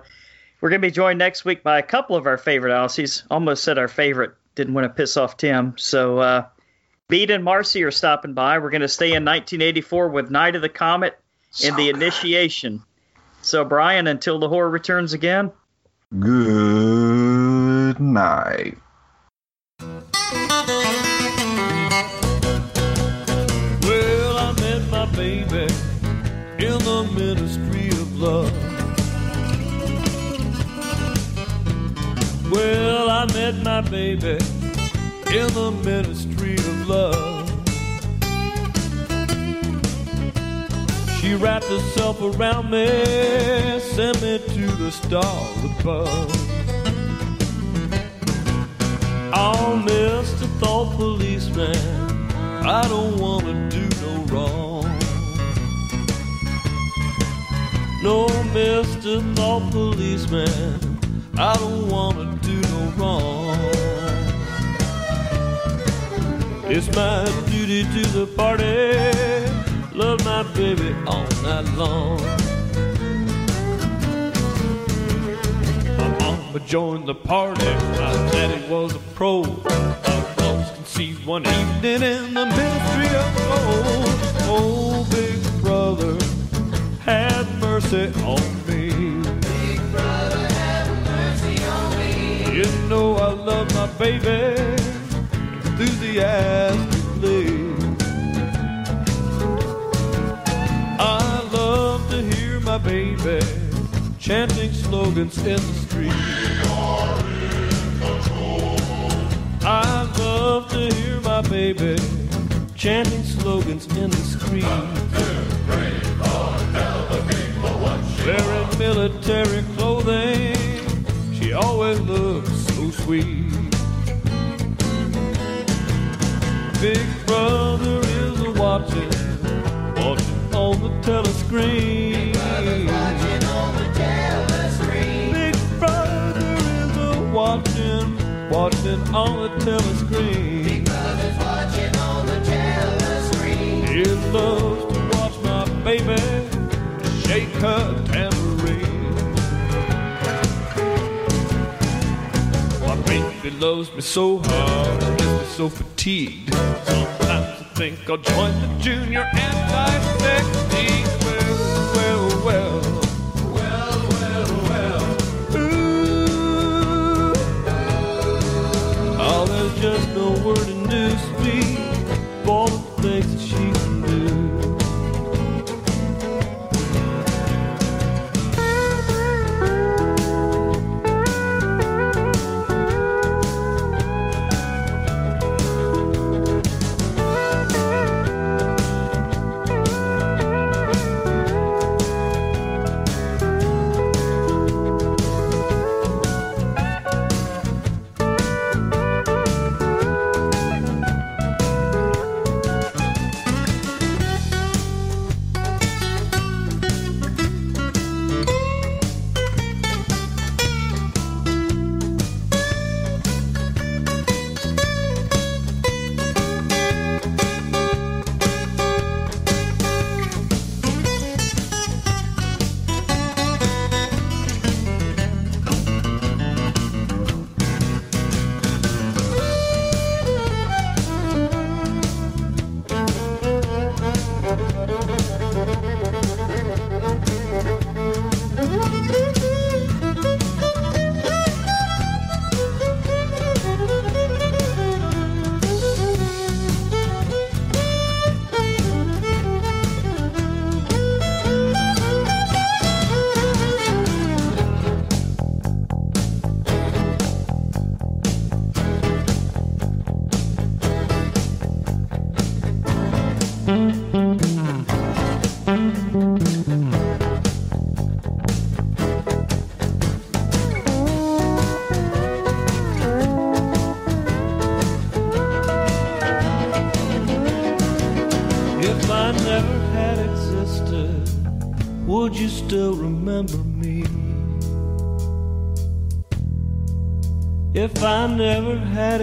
we're going to be joined next week by a couple of our favorite Aussies. Almost said our favorite. Didn't want to piss off Tim. So, uh, Bede and Marcy are stopping by. We're going to stay in 1984 with Night of the Comet and The Initiation. So, Brian, until The Horror Returns again. Good night. Well, I met my baby in the ministry of love. Well, I met my baby in the ministry of love. She wrapped herself around me, sent me to the stars above. Oh, Mr. Thought Policeman, I don't wanna do no wrong. No, Mr. Thought Policeman, I don't wanna do no wrong. It's my duty to the party. Love my baby all night long. My mama joined the party. My daddy was a pro. I was conceived one evening in the ministry of gold. Oh, big brother, have mercy on me. Big brother, have mercy on me. You know I love my baby enthusiastically. My baby chanting slogans in the street. I love to hear my baby chanting slogans in the street. Wearing military clothing, she always looks so sweet. Big brother is a watching, watching on the telescreen. Big brother is watching, watching on the telescreen. Big brother's watching on the telescreen. He loves to watch my baby shake her tambourine. My baby loves me so hard, me so fatigued. Think I'll join the junior anti-sex league.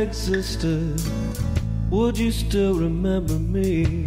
Existed, would you still remember me?